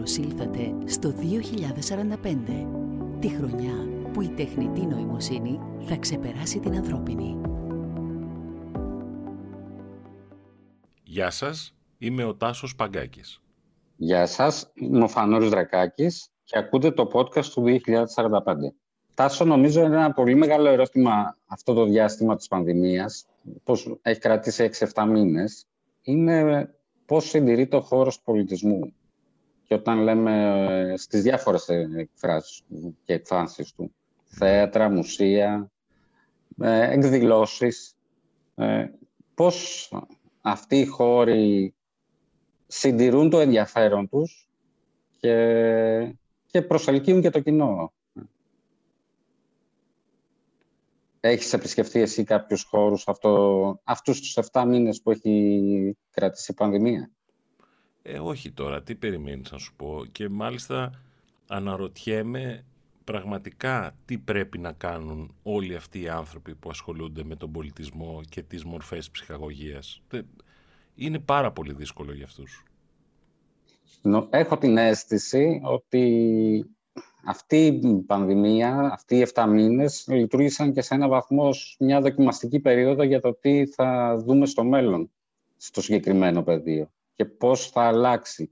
Καλώς ήλθατε στο 2045, τη χρονιά που η τεχνητή νοημοσύνη θα ξεπεράσει την ανθρώπινη. Γεια σας, είμαι ο Τάσος Παγκάκης. Γεια σας, είμαι ο Φανώρης Δρακάκης και ακούτε το podcast του 2045. Τάσο, νομίζω είναι ένα πολύ μεγάλο ερώτημα αυτό το διάστημα της πανδημίας, πώς έχει κρατήσει 6-7 μήνες, είναι πώς συντηρείται ο χώρος του πολιτισμού; Και όταν λέμε ε, στις διάφορες εκφράσεις και εκφάνσεις του, θέατρα, μουσεία, ε, εκδηλώσεις, ε, πώς αυτοί οι χώροι συντηρούν το ενδιαφέρον τους και, και προσελκύουν και το κοινό. Έχεις επισκεφτεί εσύ κάποιους χώρους αυτό, αυτούς τους 7 μήνες που έχει κρατήσει η πανδημία; Ε, όχι τώρα, τι περιμένεις να σου πω; Και μάλιστα αναρωτιέμαι πραγματικά τι πρέπει να κάνουν όλοι αυτοί οι άνθρωποι που ασχολούνται με τον πολιτισμό και τις μορφές ψυχαγωγίας. Είναι πάρα πολύ δύσκολο για αυτούς. Έχω την αίσθηση ότι αυτή η πανδημία, αυτοί οι 7 μήνες λειτουργήσαν και σε ένα βαθμό μια δοκιμαστική περίοδο για το τι θα δούμε στο μέλλον στο συγκεκριμένο πεδίο και πώς θα αλλάξει.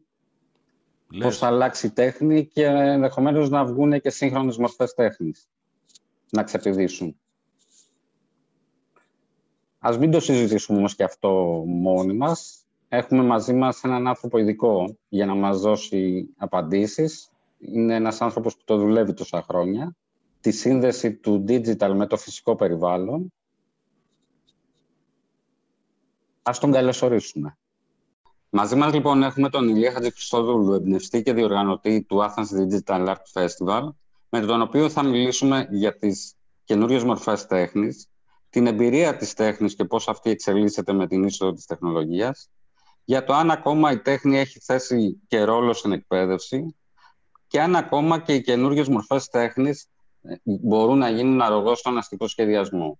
Λες. Πώς θα αλλάξει η τέχνη και ενδεχομένως να βγουν και σύγχρονες μορφές τέχνης να ξεπηδήσουν. Ας μην το συζητήσουμε όμως και αυτό μόνοι μας. Έχουμε μαζί μας έναν άνθρωπο ειδικό για να μας δώσει απαντήσεις είναι ένας άνθρωπος που το δουλεύει τόσα χρόνια. Τη σύνδεση του digital με το φυσικό περιβάλλον. Ας τον καλωσορίσουμε. Μαζί μας λοιπόν έχουμε τον Ηλία Χατζηχριστόδουλου, εμπνευστή και διοργανωτή του Athens Digital Art Festival, με τον οποίο θα μιλήσουμε για τις καινούριες μορφές τέχνης, την εμπειρία της τέχνης και πώς αυτή εξελίσσεται με την είσοδο της τεχνολογίας, για το αν ακόμα η τέχνη έχει θέση και ρόλο στην εκπαίδευση και αν ακόμα και οι καινούργιε μορφές τέχνης ε, μπορούν να γίνουν αρρωγός στον αστικό σχεδιασμό.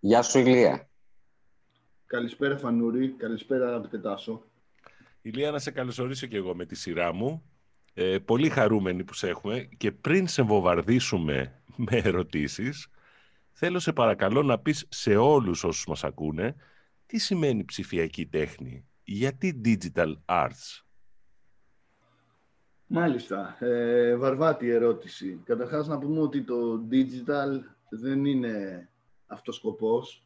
Γεια σου, Ηλία. Καλησπέρα, Φανούρη. Καλησπέρα, αγαπητέ Τάσο. Ηλία, να σε καλωσορίσω και εγώ με τη σειρά μου. Ε, πολύ χαρούμενοι που σε έχουμε και πριν σε βομβαρδίσουμε με ερωτήσεις, θέλω σε παρακαλώ να πεις σε όλους όσους μας ακούνε τι σημαίνει ψηφιακή τέχνη, γιατί digital arts; Μάλιστα. Ε, βαρβάτη ερώτηση. Καταρχάς να πούμε ότι το digital δεν είναι αυτός σκοπός.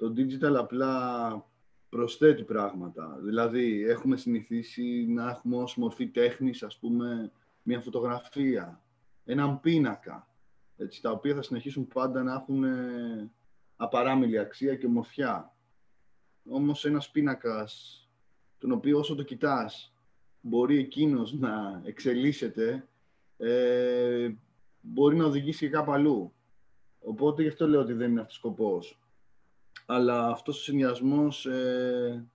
Το digital απλά προσθέτει πράγματα. Δηλαδή, έχουμε συνηθίσει να έχουμε ως μορφή τέχνης, ας πούμε, μια φωτογραφία, έναν πίνακα, έτσι, τα οποία θα συνεχίσουν πάντα να έχουν ε, απαράμιλη αξία και μορφιά. Όμως ένας πίνακας, τον οποίο όσο το κοιτάς, μπορεί εκείνος να εξελίσσεται, ε, μπορεί να οδηγήσει και κάπου αλλού. Οπότε γι' αυτό λέω ότι δεν είναι αυτός ο σκοπός. Αλλά αυτός ο συνδυασμός ε,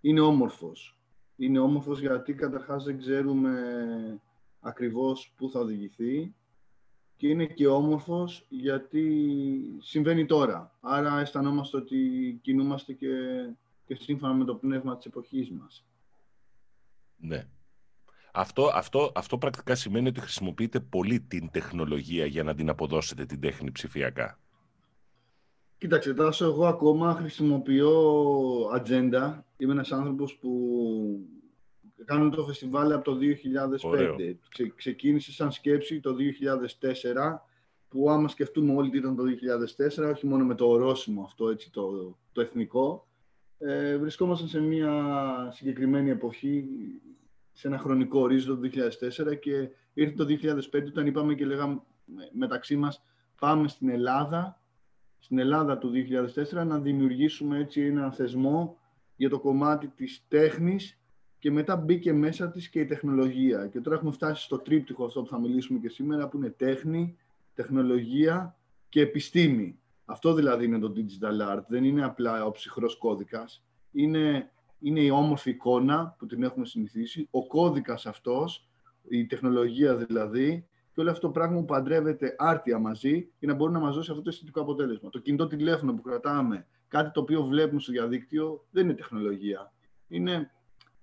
είναι όμορφος. Είναι όμορφος γιατί καταρχάς δεν ξέρουμε ακριβώς πού θα οδηγηθεί και είναι και όμορφος γιατί συμβαίνει τώρα. Άρα αισθανόμαστε ότι κινούμαστε και, και σύμφωνα με το πνεύμα της εποχής μας. Ναι. Αυτό, αυτό, αυτό πρακτικά σημαίνει ότι χρησιμοποιείτε πολύ την τεχνολογία για να την αποδώσετε την τέχνη ψηφιακά. Κοίταξε, Τάσο, εγώ ακόμα χρησιμοποιώ ατζέντα. Είμαι ένας άνθρωπος που κάνω το φεστιβάλ από το 2005. Ξε, ξεκίνησε σαν σκέψη το 2004, που άμα σκεφτούμε όλοι τι ήταν το 2004, όχι μόνο με το ορόσημο αυτό, έτσι, το, το εθνικό, ε, βρισκόμασταν σε μια συγκεκριμένη εποχή, σε ένα χρονικό ορίζοντα το 2004 και ήρθε το 2005 όταν είπαμε και λέγαμε μεταξύ μας πάμε στην Ελλάδα, στην Ελλάδα του 2004 να δημιουργήσουμε έτσι ένα θεσμό για το κομμάτι της τέχνης και μετά μπήκε μέσα της και η τεχνολογία. Και τώρα έχουμε φτάσει στο τρίπτυχο αυτό που θα μιλήσουμε και σήμερα που είναι τέχνη, τεχνολογία και επιστήμη. Αυτό δηλαδή είναι το digital art. Δεν είναι απλά ο ψυχρός κώδικας. Είναι, είναι η όμορφη εικόνα που την έχουμε συνηθίσει, ο κώδικας αυτός, η τεχνολογία δηλαδή, και όλο αυτό το πράγμα που παντρεύεται άρτια μαζί για να μπορεί να μας δώσει αυτό το αισθητικό αποτέλεσμα. Το κινητό τηλέφωνο που κρατάμε, κάτι το οποίο βλέπουμε στο διαδίκτυο, δεν είναι τεχνολογία. Είναι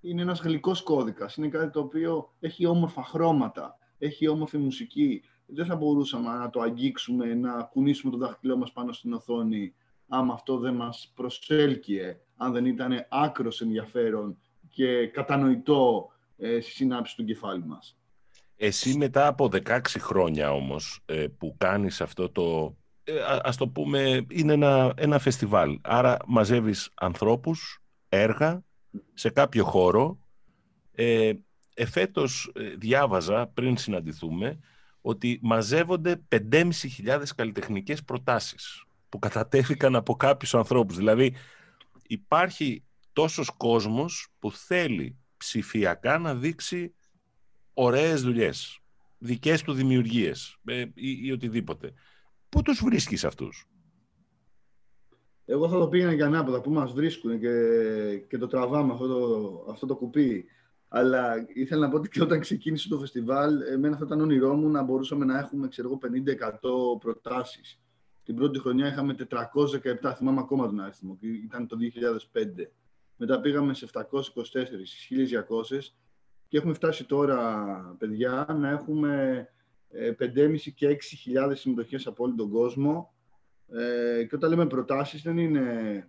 είναι ένας γλυκός κώδικας. Είναι κάτι το οποίο έχει όμορφα χρώματα, έχει όμορφη μουσική. Δεν θα μπορούσαμε να το αγγίξουμε, να κουνήσουμε το δάχτυλό μας πάνω στην οθόνη, άμα αυτό δεν μας προσέλκυε, αν δεν ήταν άκρος ενδιαφέρον και κατανοητό ε, στη συνάψη του κεφάλι μας. Εσύ μετά από 16 χρόνια όμως ε, που κάνεις αυτό το, ε, ας το πούμε, είναι ένα, ένα φεστιβάλ. Άρα μαζεύεις ανθρώπους, έργα, σε κάποιο χώρο. Ε, εφέτος ε, διάβαζα πριν συναντηθούμε ότι μαζεύονται 5.500 καλλιτεχνικές προτάσεις που κατατέθηκαν από κάποιους ανθρώπους. Δηλαδή υπάρχει τόσος κόσμος που θέλει ψηφιακά να δείξει ωραίες δουλειές, δικές του δημιουργίες ε, ή, ή οτιδήποτε. Πού τους βρίσκεις αυτούς; Εγώ θα το πήγαινα για ανάποδα, που μας βρίσκουν και, και το τραβάμε αυτό το, αυτό το κουπί. Αλλά ήθελα να πω ότι και όταν ξεκίνησε το φεστιβάλ, εμένα θα ήταν όνειρό μου να μπορούσαμε να έχουμε, ξέρω 50-100 προτάσεις. Την πρώτη χρονιά είχαμε 417, θυμάμαι ακόμα τον αριθμό, ήταν το 2005. Μετά πήγαμε σε 724, 1200 και έχουμε φτάσει τώρα, παιδιά, να έχουμε 5.500 ε, και 6.000 συμμετοχές από όλο τον κόσμο. Ε, και όταν λέμε προτάσεις δεν είναι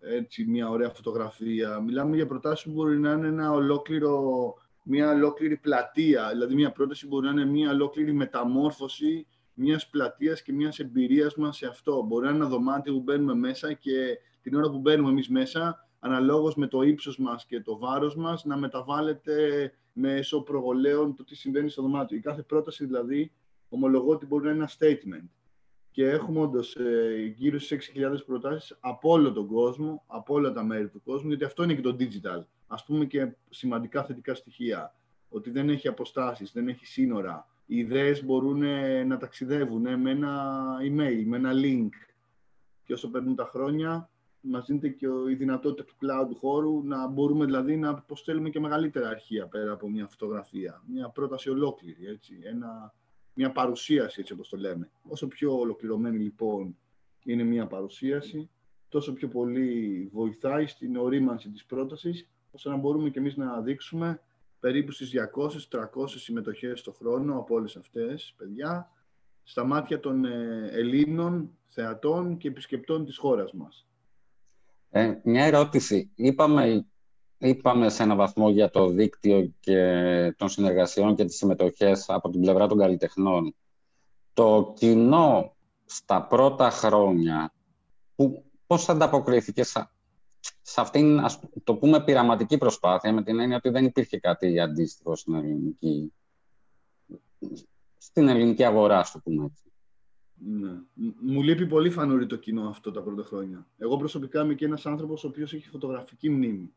έτσι μια ωραία φωτογραφία. Μιλάμε για προτάσεις που μπορεί να είναι ένα ολόκληρο, μια ολόκληρη πλατεία. Δηλαδή μια πρόταση μπορεί να είναι μια ολόκληρη μεταμόρφωση μιας πλατείας και μιας εμπειρίας μας σε αυτό. Μπορεί να είναι ένα δωμάτιο που μπαίνουμε μέσα και την ώρα που μπαίνουμε εμείς μέσα, αναλόγως με το ύψος μας και το βάρος μας, να μεταβάλλεται μέσω προβολέων το τι συμβαίνει στο δωμάτιο. Η κάθε πρόταση δηλαδή ομολογώ ότι μπορεί να είναι ένα statement και έχουμε όντως ε, γύρω στις 6.000 προτάσεις από όλο τον κόσμο, από όλα τα μέρη του κόσμου, γιατί αυτό είναι και το digital. Α πούμε και σημαντικά θετικά στοιχεία. Ότι δεν έχει αποστάσεις, δεν έχει σύνορα. Οι ιδέες μπορούν ε, να ταξιδεύουν ε, με ένα email, με ένα link. Και όσο παίρνουν τα χρόνια, μας δίνεται και η δυνατότητα του cloud χώρου να μπορούμε δηλαδή να αποστέλουμε και μεγαλύτερα αρχεία πέρα από μια φωτογραφία. Μια πρόταση ολόκληρη. Έτσι. Ένα, μια παρουσίαση, έτσι όπως το λέμε. Όσο πιο ολοκληρωμένη λοιπόν είναι μια παρουσίαση, τόσο πιο πολύ βοηθάει στην ορίμανση της πρότασης, ώστε να μπορούμε και εμείς να δείξουμε περίπου στις 200-300 συμμετοχές το χρόνο από όλες αυτές, παιδιά, στα μάτια των ε, Ελλήνων θεατών και επισκεπτών της χώρας μας. Ε, μια ερώτηση. Είπαμε Είπαμε σε ένα βαθμό για το δίκτυο και των συνεργασιών και τις συμμετοχές από την πλευρά των καλλιτεχνών. Το κοινό στα πρώτα χρόνια, που, πώς ανταποκρίθηκε σε, σε αυτήν, ας το πούμε, πειραματική προσπάθεια, με την έννοια ότι δεν υπήρχε κάτι αντίστοιχο στην ελληνική, στην ελληνική αγορά, ας το πούμε έτσι. Ναι. Μου λείπει πολύ φανούρι το κοινό αυτό τα πρώτα χρόνια. Εγώ προσωπικά είμαι και ένας άνθρωπος ο οποίος έχει φωτογραφική μνήμη.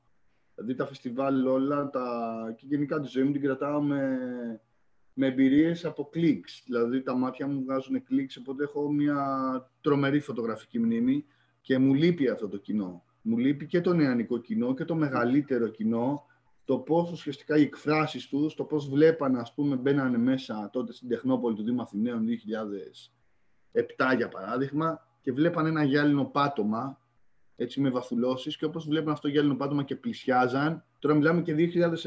Δηλαδή τα φεστιβάλ όλα τα... και γενικά τη ζωή μου την κρατάω με, με εμπειρίες από κλικς. Δηλαδή τα μάτια μου βγάζουν κλικς, οπότε έχω μια τρομερή φωτογραφική μνήμη και μου λείπει αυτό το κοινό. Μου λείπει και το νεανικό κοινό και το μεγαλύτερο κοινό, το πώς ουσιαστικά οι εκφράσεις τους, το πώς βλέπανε, ας πούμε, μπαίνανε μέσα τότε στην Τεχνόπολη του Δήμου Αθηναίων 2007 για παράδειγμα, και βλέπανε ένα γυάλινο πάτωμα έτσι, με βαθουλώσεις και όπως βλέπουν αυτό γυάλινο πάτωμα και πλησιάζαν, τώρα μιλάμε και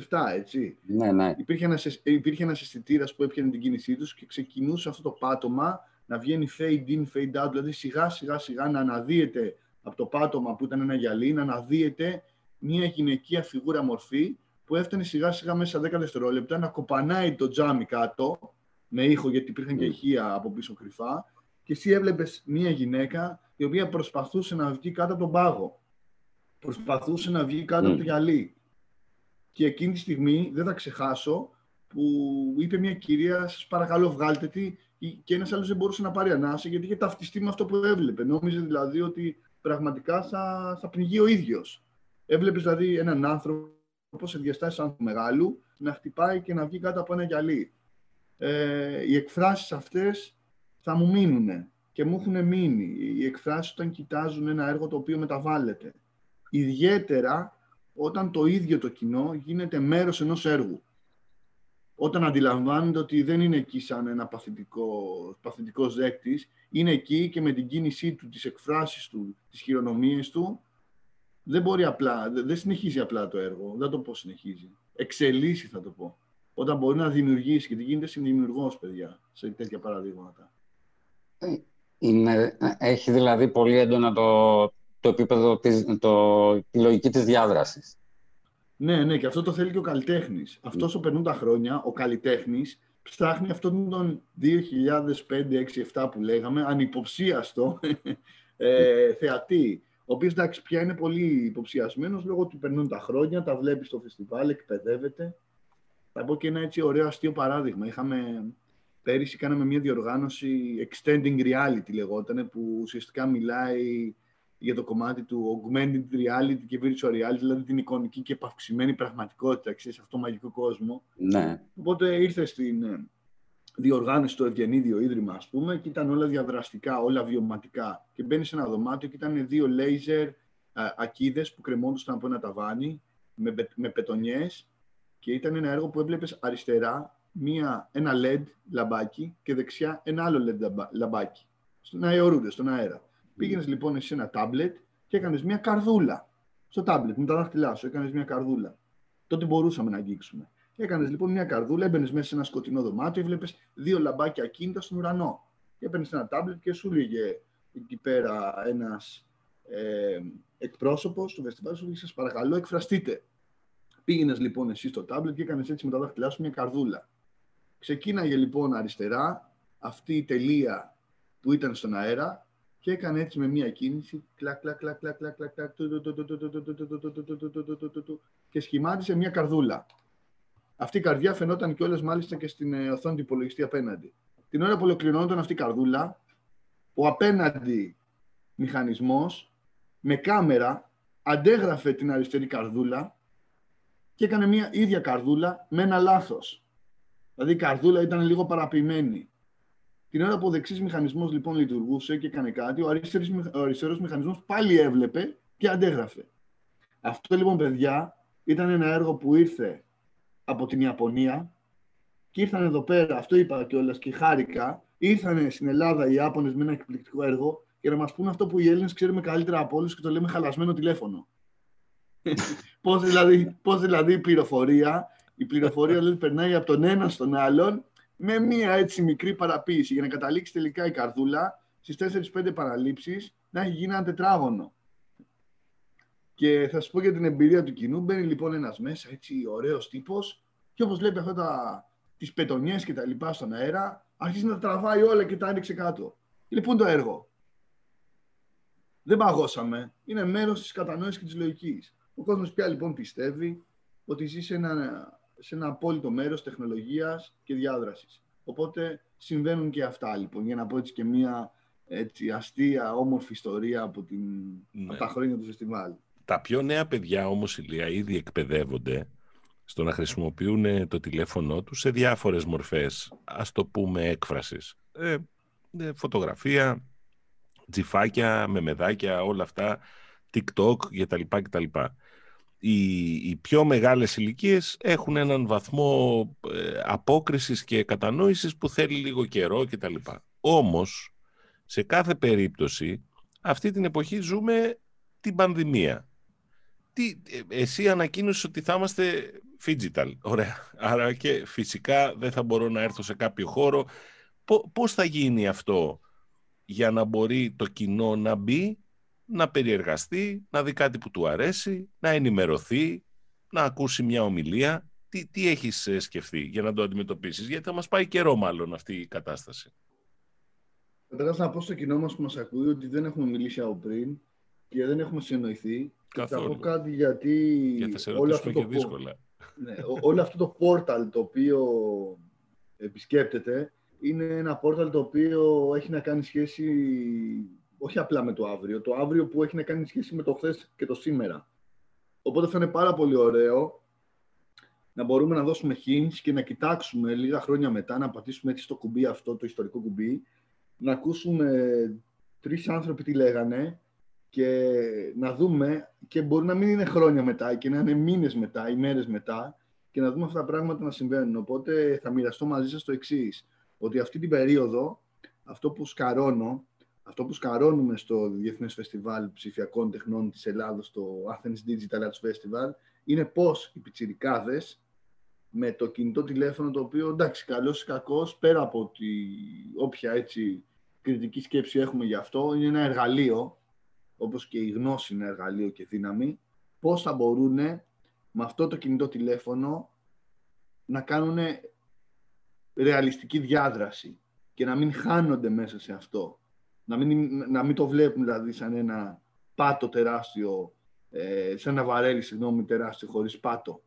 2007, έτσι. Ναι, ναι. Υπήρχε ένας, υπήρχε ένας αισθητήρας που έπιανε την κίνησή τους και ξεκινούσε αυτό το πάτωμα να βγαίνει fade in, fade out, δηλαδή σιγά σιγά σιγά να αναδύεται από το πάτωμα που ήταν ένα γυαλί, να αναδύεται μια γυναικεία φιγούρα μορφή που έφτανε σιγά σιγά μέσα 10 δευτερόλεπτα να κοπανάει το τζάμι κάτω με ήχο γιατί υπήρχαν και ηχεία από πίσω κρυφά και εσύ έβλεπες μια γυναίκα η οποία προσπαθούσε να βγει κάτω από τον πάγο. Προσπαθούσε να βγει κάτω από το γυαλί. Και εκείνη τη στιγμή, δεν θα ξεχάσω, που είπε μια κυρία, σας παρακαλώ βγάλτε τη, και ένας άλλος δεν μπορούσε να πάρει ανάσα γιατί είχε ταυτιστεί με αυτό που έβλεπε. Νόμιζε δηλαδή ότι πραγματικά θα, θα πνιγεί ο ίδιος. Έβλεπες δηλαδή έναν άνθρωπο σε διαστάσεις άνθρωπου μεγάλου να χτυπάει και να βγει κάτω από ένα γυαλί. Ε, οι εκφράσεις αυτές θα μου μείνουν και μου έχουν μείνει οι εκφράσεις όταν κοιτάζουν ένα έργο το οποίο μεταβάλλεται. Ιδιαίτερα όταν το ίδιο το κοινό γίνεται μέρος ενός έργου. Όταν αντιλαμβάνεται ότι δεν είναι εκεί σαν ένα παθητικό, παθητικός δέκτης, είναι εκεί και με την κίνησή του, τις εκφράσεις του, τις χειρονομίες του, δεν μπορεί απλά, δεν συνεχίζει απλά το έργο. Δεν το πω συνεχίζει. Εξελίσσει θα το πω. Όταν μπορεί να δημιουργήσει και τι γίνεται συνδημιουργός, παιδιά, σε τέτοια παραδείγματα. Είναι, έχει δηλαδή πολύ έντονα το, το επίπεδο, της, το, τη λογική της διάδρασης. Ναι, ναι, και αυτό το θέλει και ο καλλιτέχνης. Αυτός όσο περνούν τα χρόνια, ο καλλιτέχνης ψάχνει αυτόν τον 2005, 6, 7 που λέγαμε, ανυποψίαστο ε, θεατή. Ο οποίος εντάξει πια είναι πολύ υποψιασμένος λόγω ότι περνούν τα χρόνια, τα βλέπει στο φεστιβάλ, εκπαιδεύεται. Θα πω και ένα έτσι ωραίο αστείο παράδειγμα. Είχαμε, πέρυσι κάναμε μια διοργάνωση Extending Reality λεγόταν, που ουσιαστικά μιλάει για το κομμάτι του augmented reality και virtual reality, δηλαδή την εικονική και επαυξημένη πραγματικότητα, ξέρεις, αυτό το μαγικό κόσμο. Ναι. Οπότε ήρθε στην ε, διοργάνωση το Ευγενίδιο Ίδρυμα, ας πούμε, και ήταν όλα διαδραστικά, όλα βιωματικά. Και μπαίνει σε ένα δωμάτιο και ήταν δύο λέιζερ ακίδες που κρεμόντουσαν από ένα ταβάνι με, με πετονιές και ήταν ένα έργο που έβλεπες αριστερά μία, ένα LED λαμπάκι και δεξιά ένα άλλο LED λαμπάκι. Στον αερούνται, στον αέρα. Πήγαινες λοιπόν εσύ σε ένα τάμπλετ και έκανες μια καρδούλα. Στο τάμπλετ, με τα δάχτυλά σου, έκανες μια καρδούλα. Τότε μπορούσαμε να αγγίξουμε. Έκανες λοιπόν μια καρδούλα, έμπαινες μέσα σε ένα σκοτεινό δωμάτιο, έβλεπε δύο λαμπάκια κίνητα στον ουρανό. Και έπαιρνες ένα τάμπλετ και σου λέγε εκεί πέρα ένας ε, εκπρόσωπος του φεστιβάλ, σου λέγε Σας παρακαλώ, εκφραστείτε. Πήγαινες λοιπόν εσύ στο τάμπλετ και έκανες έτσι με τα δάχτυλά σου μια καρδούλα. Ξεκίναγε λοιπόν αριστερά αυτή η τελεία που ήταν στον αέρα και έκανε έτσι με μία κίνηση κλακ, κλακ, κλακ, κλακ, κλακ, κλακ, και σχημάτισε μία καρδούλα. Αυτή η καρδιά φαινόταν κιόλα μάλιστα και στην οθόνη του υπολογιστή απέναντι. Την ώρα που ολοκληρωνόταν αυτή η καρδούλα, ο απέναντι μηχανισμός με κάμερα αντέγραφε την αριστερή καρδούλα και έκανε μια ίδια καρδούλα με ένα λάθος. Δηλαδή η καρδούλα ήταν λίγο παραποιημένη. Την ώρα που ο δεξί μηχανισμός λοιπόν λειτουργούσε και έκανε κάτι, ο αριστερός μηχανισμός πάλι έβλεπε και αντέγραφε. Αυτό λοιπόν, παιδιά, ήταν ένα έργο που ήρθε από την Ιαπωνία και ήρθαν εδώ πέρα, αυτό είπα κιόλας και χάρηκα, ήρθαν στην Ελλάδα οι Ιάπωνες με ένα εκπληκτικό έργο για να μας πούνε αυτό που οι Έλληνες ξέρουμε καλύτερα από όλους και το λέμε χαλασμένο τηλέφωνο. Πώς δηλαδή, πώς δηλαδή η πληροφορία, η πληροφορία δηλαδή περνάει από τον ένα στον άλλον με μία έτσι μικρή παραποίηση για να καταλήξει τελικά η καρδούλα στις 4-5 παραλήψεις να έχει γίνει ένα τετράγωνο. Και θα σου πω για την εμπειρία του κοινού. Μπαίνει λοιπόν ένας μέσα, έτσι ωραίος τύπος και όπως βλέπει αυτά τα, τις πετονιές και τα λοιπά στον αέρα, αρχίζει να τα τραβάει όλα και τα άνοιξε κάτω. Λοιπόν το έργο. Δεν παγώσαμε. Είναι μέρος της κατανόησης και της λογικής. Ο κόσμος πια λοιπόν πιστεύει ότι ζει σε ένα σε ένα απόλυτο μέρος τεχνολογίας και διάδρασης. Οπότε συμβαίνουν και αυτά λοιπόν, για να πω έτσι και μία έτσι, αστεία, όμορφη ιστορία από, την, ναι. τα χρόνια του φεστιβάλ. Τα πιο νέα παιδιά όμως, Ηλία, ήδη εκπαιδεύονται στο να χρησιμοποιούν το τηλέφωνό τους σε διάφορες μορφές, ας το πούμε έκφρασης. Ε, ε, φωτογραφία, τζιφάκια, μεμεδάκια, όλα αυτά, TikTok κτλ οι, οι πιο μεγάλες ηλικίες έχουν έναν βαθμό ε, απόκρισης και κατανόησης που θέλει λίγο καιρό κτλ. Όμως, σε κάθε περίπτωση, αυτή την εποχή ζούμε την πανδημία. Τι, ε, εσύ ανακοίνωσες ότι θα είμαστε digital. Ωραία. Άρα και φυσικά δεν θα μπορώ να έρθω σε κάποιο χώρο. Πώς θα γίνει αυτό για να μπορεί το κοινό να μπει να περιεργαστεί, να δει κάτι που του αρέσει, να ενημερωθεί, να ακούσει μια ομιλία. Τι, τι έχεις ε, σκεφτεί για να το αντιμετωπίσεις, γιατί θα μας πάει καιρό μάλλον αυτή η κατάσταση. Καταρχάς να πω στο κοινό μας που μας ακούει ότι δεν έχουμε μιλήσει από πριν και δεν έχουμε συνοηθεί. Καθόλου. Θα πω κάτι γιατί και θα όλο, αυτό το, δύσκολα. Ναι, όλο αυτό το πόρταλ το οποίο επισκέπτεται είναι ένα πόρταλ το οποίο έχει να κάνει σχέση όχι απλά με το αύριο, το αύριο που έχει να κάνει σχέση με το χθες και το σήμερα. Οπότε θα είναι πάρα πολύ ωραίο να μπορούμε να δώσουμε hints και να κοιτάξουμε λίγα χρόνια μετά, να πατήσουμε έτσι στο κουμπί αυτό, το ιστορικό κουμπί, να ακούσουμε τρεις άνθρωποι τι λέγανε και να δούμε και μπορεί να μην είναι χρόνια μετά και να είναι μήνες μετά ή μέρες μετά και να δούμε αυτά τα πράγματα να συμβαίνουν. Οπότε θα μοιραστώ μαζί σας το εξής ότι αυτή την περίοδο αυτό που σκαρώνω αυτό που σκαρώνουμε στο Διεθνές Φεστιβάλ Ψηφιακών Τεχνών της Ελλάδος, το Athens Digital Arts Festival, είναι πώς οι πιτσιρικάδες με το κινητό τηλέφωνο, το οποίο εντάξει, καλός ή κακός, πέρα από τη, όποια έτσι κριτική σκέψη έχουμε γι' αυτό, είναι ένα εργαλείο, όπως και η γνώση είναι εργαλείο και δύναμη, πώς θα μπορούν με αυτό το κινητό τηλέφωνο να κάνουν ρεαλιστική διάδραση και να μην χάνονται μέσα σε αυτό. Να μην, να μην το βλέπουν δηλαδή σαν ένα πάτο τεράστιο, ε, σαν ένα βαρέλι, συγγνώμη, τεράστιο χωρίς πάτο.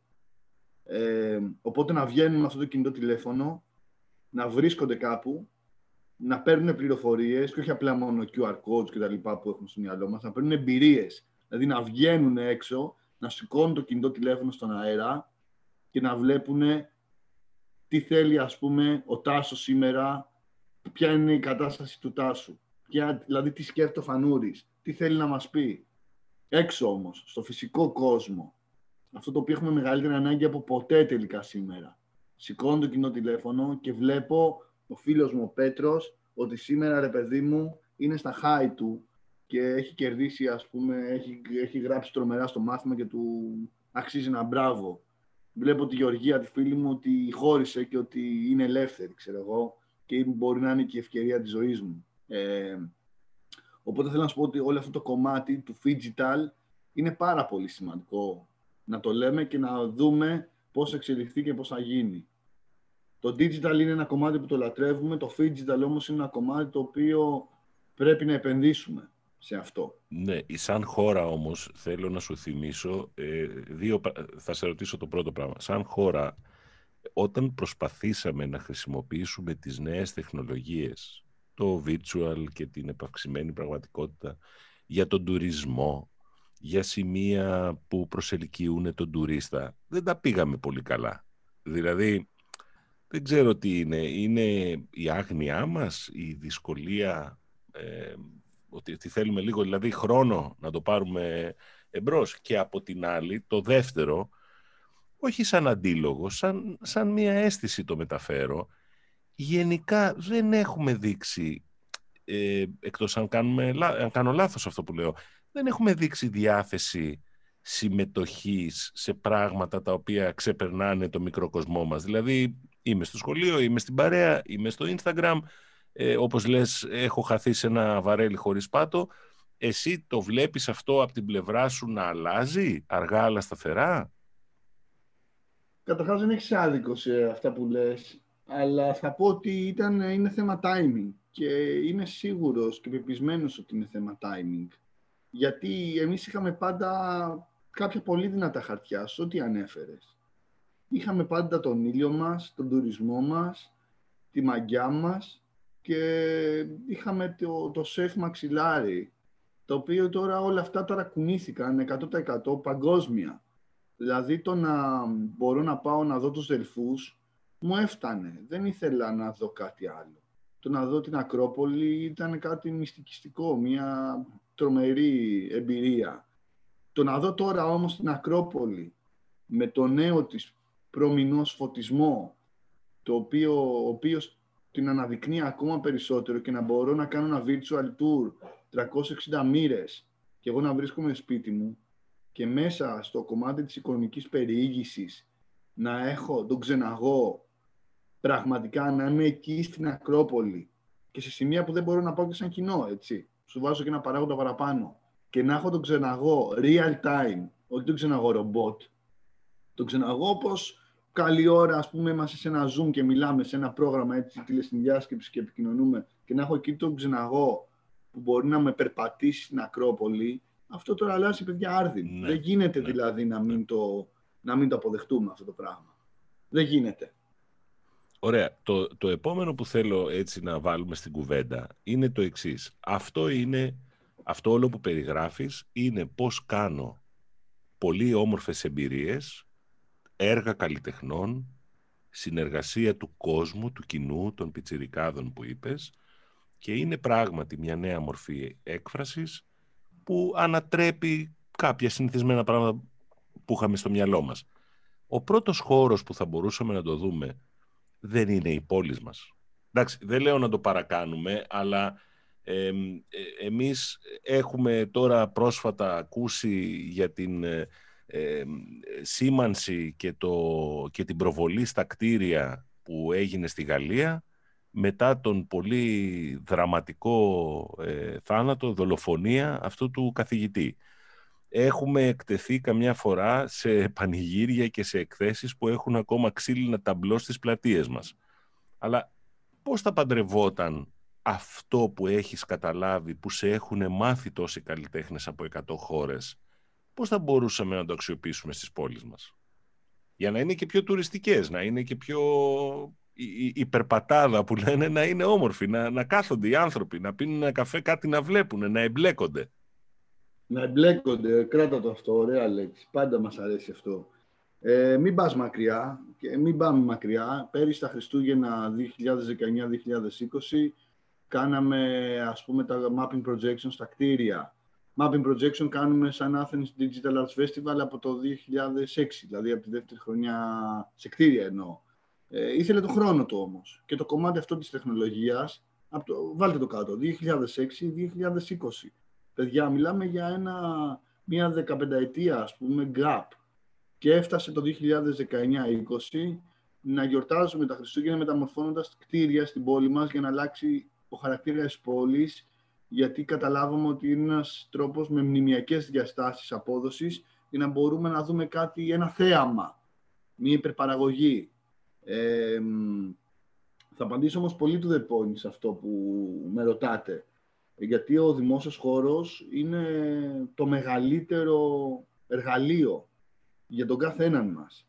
Ε, οπότε να βγαίνουν με αυτό το κινητό τηλέφωνο, να βρίσκονται κάπου, να παίρνουν πληροφορίες και όχι απλά μόνο QR codes και τα λοιπά που έχουν στο μυαλό μας, να παίρνουν εμπειρίες. Δηλαδή να βγαίνουν έξω, να σηκώνουν το κινητό τηλέφωνο στον αέρα και να βλέπουν τι θέλει ας πούμε ο Τάσος σήμερα, ποια είναι η κατάσταση του Τάσου, ποια, δηλαδή τι σκέφτεται ο Φανούρης, τι θέλει να μας πει. Έξω όμως, στο φυσικό κόσμο. Αυτό το οποίο έχουμε μεγαλύτερη ανάγκη από ποτέ τελικά σήμερα. Σηκώνω το κοινό τηλέφωνο και βλέπω ο φίλος μου ο Πέτρος ότι σήμερα ρε παιδί μου είναι στα high του και έχει κερδίσει ας πούμε, έχει, έχει γράψει τρομερά στο μάθημα και του αξίζει ένα μπράβο βλέπω τη Γεωργία, τη φίλη μου, ότι χώρισε και ότι είναι ελεύθερη, ξέρω εγώ, και μπορεί να είναι και η ευκαιρία της ζωής μου. Ε, οπότε θέλω να σου πω ότι όλο αυτό το κομμάτι του digital είναι πάρα πολύ σημαντικό να το λέμε και να δούμε πώς εξελιχθεί και πώς θα γίνει. Το digital είναι ένα κομμάτι που το λατρεύουμε, το digital όμως είναι ένα κομμάτι το οποίο πρέπει να επενδύσουμε σε αυτό. Ναι, σαν χώρα όμως θέλω να σου θυμίσω, ε, δύο, θα σε ρωτήσω το πρώτο πράγμα. Σαν χώρα, όταν προσπαθήσαμε να χρησιμοποιήσουμε τις νέες τεχνολογίες, το virtual και την επαυξημένη πραγματικότητα, για τον τουρισμό, για σημεία που προσελκύουν τον τουρίστα, δεν τα πήγαμε πολύ καλά. Δηλαδή, δεν ξέρω τι είναι. Είναι η άγνοιά μας, η δυσκολία ε, ότι θέλουμε λίγο δηλαδή χρόνο να το πάρουμε εμπρός και από την άλλη το δεύτερο όχι σαν αντίλογο, σαν, σαν μια αίσθηση το μεταφέρω γενικά δεν έχουμε δείξει ε, εκτός αν, κάνουμε, αν κάνω λάθος αυτό που λέω δεν έχουμε δείξει διάθεση συμμετοχής σε πράγματα τα οποία ξεπερνάνε το μικροκοσμό μας δηλαδή είμαι στο σχολείο, είμαι στην παρέα, είμαι στο Instagram ε, όπως λες έχω χαθεί σε ένα βαρέλι χωρίς πάτο, εσύ το βλέπεις αυτό από την πλευρά σου να αλλάζει αργά αλλά σταθερά; Καταρχάς δεν έχεις άδικο σε αυτά που λες, αλλά θα πω ότι ήταν, είναι θέμα timing και είμαι σίγουρος και πεπισμένος ότι είναι θέμα timing. Γιατί εμείς είχαμε πάντα κάποια πολύ δυνατά χαρτιά σε ό,τι ανέφερες. Είχαμε πάντα τον ήλιο μας, τον τουρισμό μας, τη μαγιά μας και είχαμε το, το σεφ μαξιλάρι, το οποίο τώρα όλα αυτά τώρα κουνήθηκαν 100% παγκόσμια. Δηλαδή το να μπορώ να πάω να δω τους Δελφούς μου έφτανε. Δεν ήθελα να δω κάτι άλλο. Το να δω την Ακρόπολη ήταν κάτι μυστικιστικό, μια τρομερή εμπειρία. Το να δω τώρα όμως την Ακρόπολη με το νέο της προμηνός φωτισμό, το οποίο, ο οποίος την αναδεικνύει ακόμα περισσότερο και να μπορώ να κάνω ένα virtual tour 360 μοίρες και εγώ να βρίσκομαι σπίτι μου και μέσα στο κομμάτι της οικονομικής περιήγησης να έχω τον ξεναγό πραγματικά να είμαι εκεί στην Ακρόπολη και σε σημεία που δεν μπορώ να πάω και σαν κοινό, έτσι. Σου βάζω και ένα παράγοντα παραπάνω. Και να έχω τον ξεναγό real time, όχι τον ξεναγό ρομπότ. Τον ξεναγό όπως καλή ώρα, ας πούμε, είμαστε σε ένα Zoom και μιλάμε σε ένα πρόγραμμα έτσι, τηλεσυνδιάσκεψη και επικοινωνούμε και να έχω εκεί τον ξεναγό που μπορεί να με περπατήσει στην Ακρόπολη, αυτό τώρα αλλάζει παιδιά άρδιν. Ναι. Δεν γίνεται ναι. δηλαδή να μην, το, να μην το αποδεχτούμε αυτό το πράγμα. Δεν γίνεται. Ωραία. Το, το επόμενο που θέλω έτσι να βάλουμε στην κουβέντα είναι το εξής. Αυτό είναι, αυτό όλο που περιγράφεις είναι πώς κάνω πολύ όμορφες εμπειρίες έργα καλλιτεχνών, συνεργασία του κόσμου, του κοινού, των πιτσιρικάδων που είπες και είναι πράγματι μια νέα μορφή έκφρασης που ανατρέπει κάποια συνηθισμένα πράγματα που είχαμε στο μυαλό μας. Ο πρώτος χώρος που θα μπορούσαμε να το δούμε δεν είναι η πόλη μας. Εντάξει, δεν λέω να το παρακάνουμε, αλλά Ε, εμείς έχουμε τώρα πρόσφατα ακούσει για την ε, σήμανση και, το, και την προβολή στα κτίρια που έγινε στη Γαλλία μετά τον πολύ δραματικό ε, θάνατο, δολοφονία αυτού του καθηγητή. Έχουμε εκτεθεί καμιά φορά σε πανηγύρια και σε εκθέσεις που έχουν ακόμα ξύλινα ταμπλό στις πλατείες μας. Αλλά πώς θα παντρευόταν αυτό που έχεις καταλάβει, που σε έχουν μάθει τόσοι καλλιτέχνες από 100 χώρες, πώς θα μπορούσαμε να το αξιοποιήσουμε στις πόλεις μας; Για να είναι και πιο τουριστικές, να είναι και πιο η, η περπατάδα που λένε να είναι όμορφη, να, να κάθονται οι άνθρωποι, να πίνουν ένα καφέ, κάτι να βλέπουν, να εμπλέκονται. Να εμπλέκονται, κράτα το αυτό, ωραία λέξη. Πάντα μας αρέσει αυτό. Ε, μην πας μακριά, και μην πάμε μακριά. Πέρυσι τα Χριστούγεννα 2019-2020 κάναμε ας πούμε τα mapping projections στα κτίρια. Mapping projection κάνουμε σαν Athens Digital Arts Festival από το 2006, δηλαδή από τη δεύτερη χρονιά σε κτίρια εννοώ. Ε, ήθελε το χρόνο του όμως. Και το κομμάτι αυτό της τεχνολογίας, από το, βάλτε το κάτω, 2006-2020. Παιδιά, μιλάμε για ένα, μια δεκαπενταετία, ας πούμε, gap. Και έφτασε το 2019-2020 να γιορτάζουμε τα Χριστούγεννα μεταμορφώνοντας κτίρια στην πόλη μας για να αλλάξει ο χαρακτήρας της πόλης, γιατί καταλάβαμε ότι είναι ένας τρόπος με μνημιακές διαστάσεις απόδοσης για να μπορούμε να δούμε κάτι, ένα θέαμα, μια υπερπαραγωγή. Ε, θα απαντήσω όμως πολύ του the point σε αυτό που με ρωτάτε. Γιατί ο δημόσιος χώρος είναι το μεγαλύτερο εργαλείο για τον κάθε έναν μας.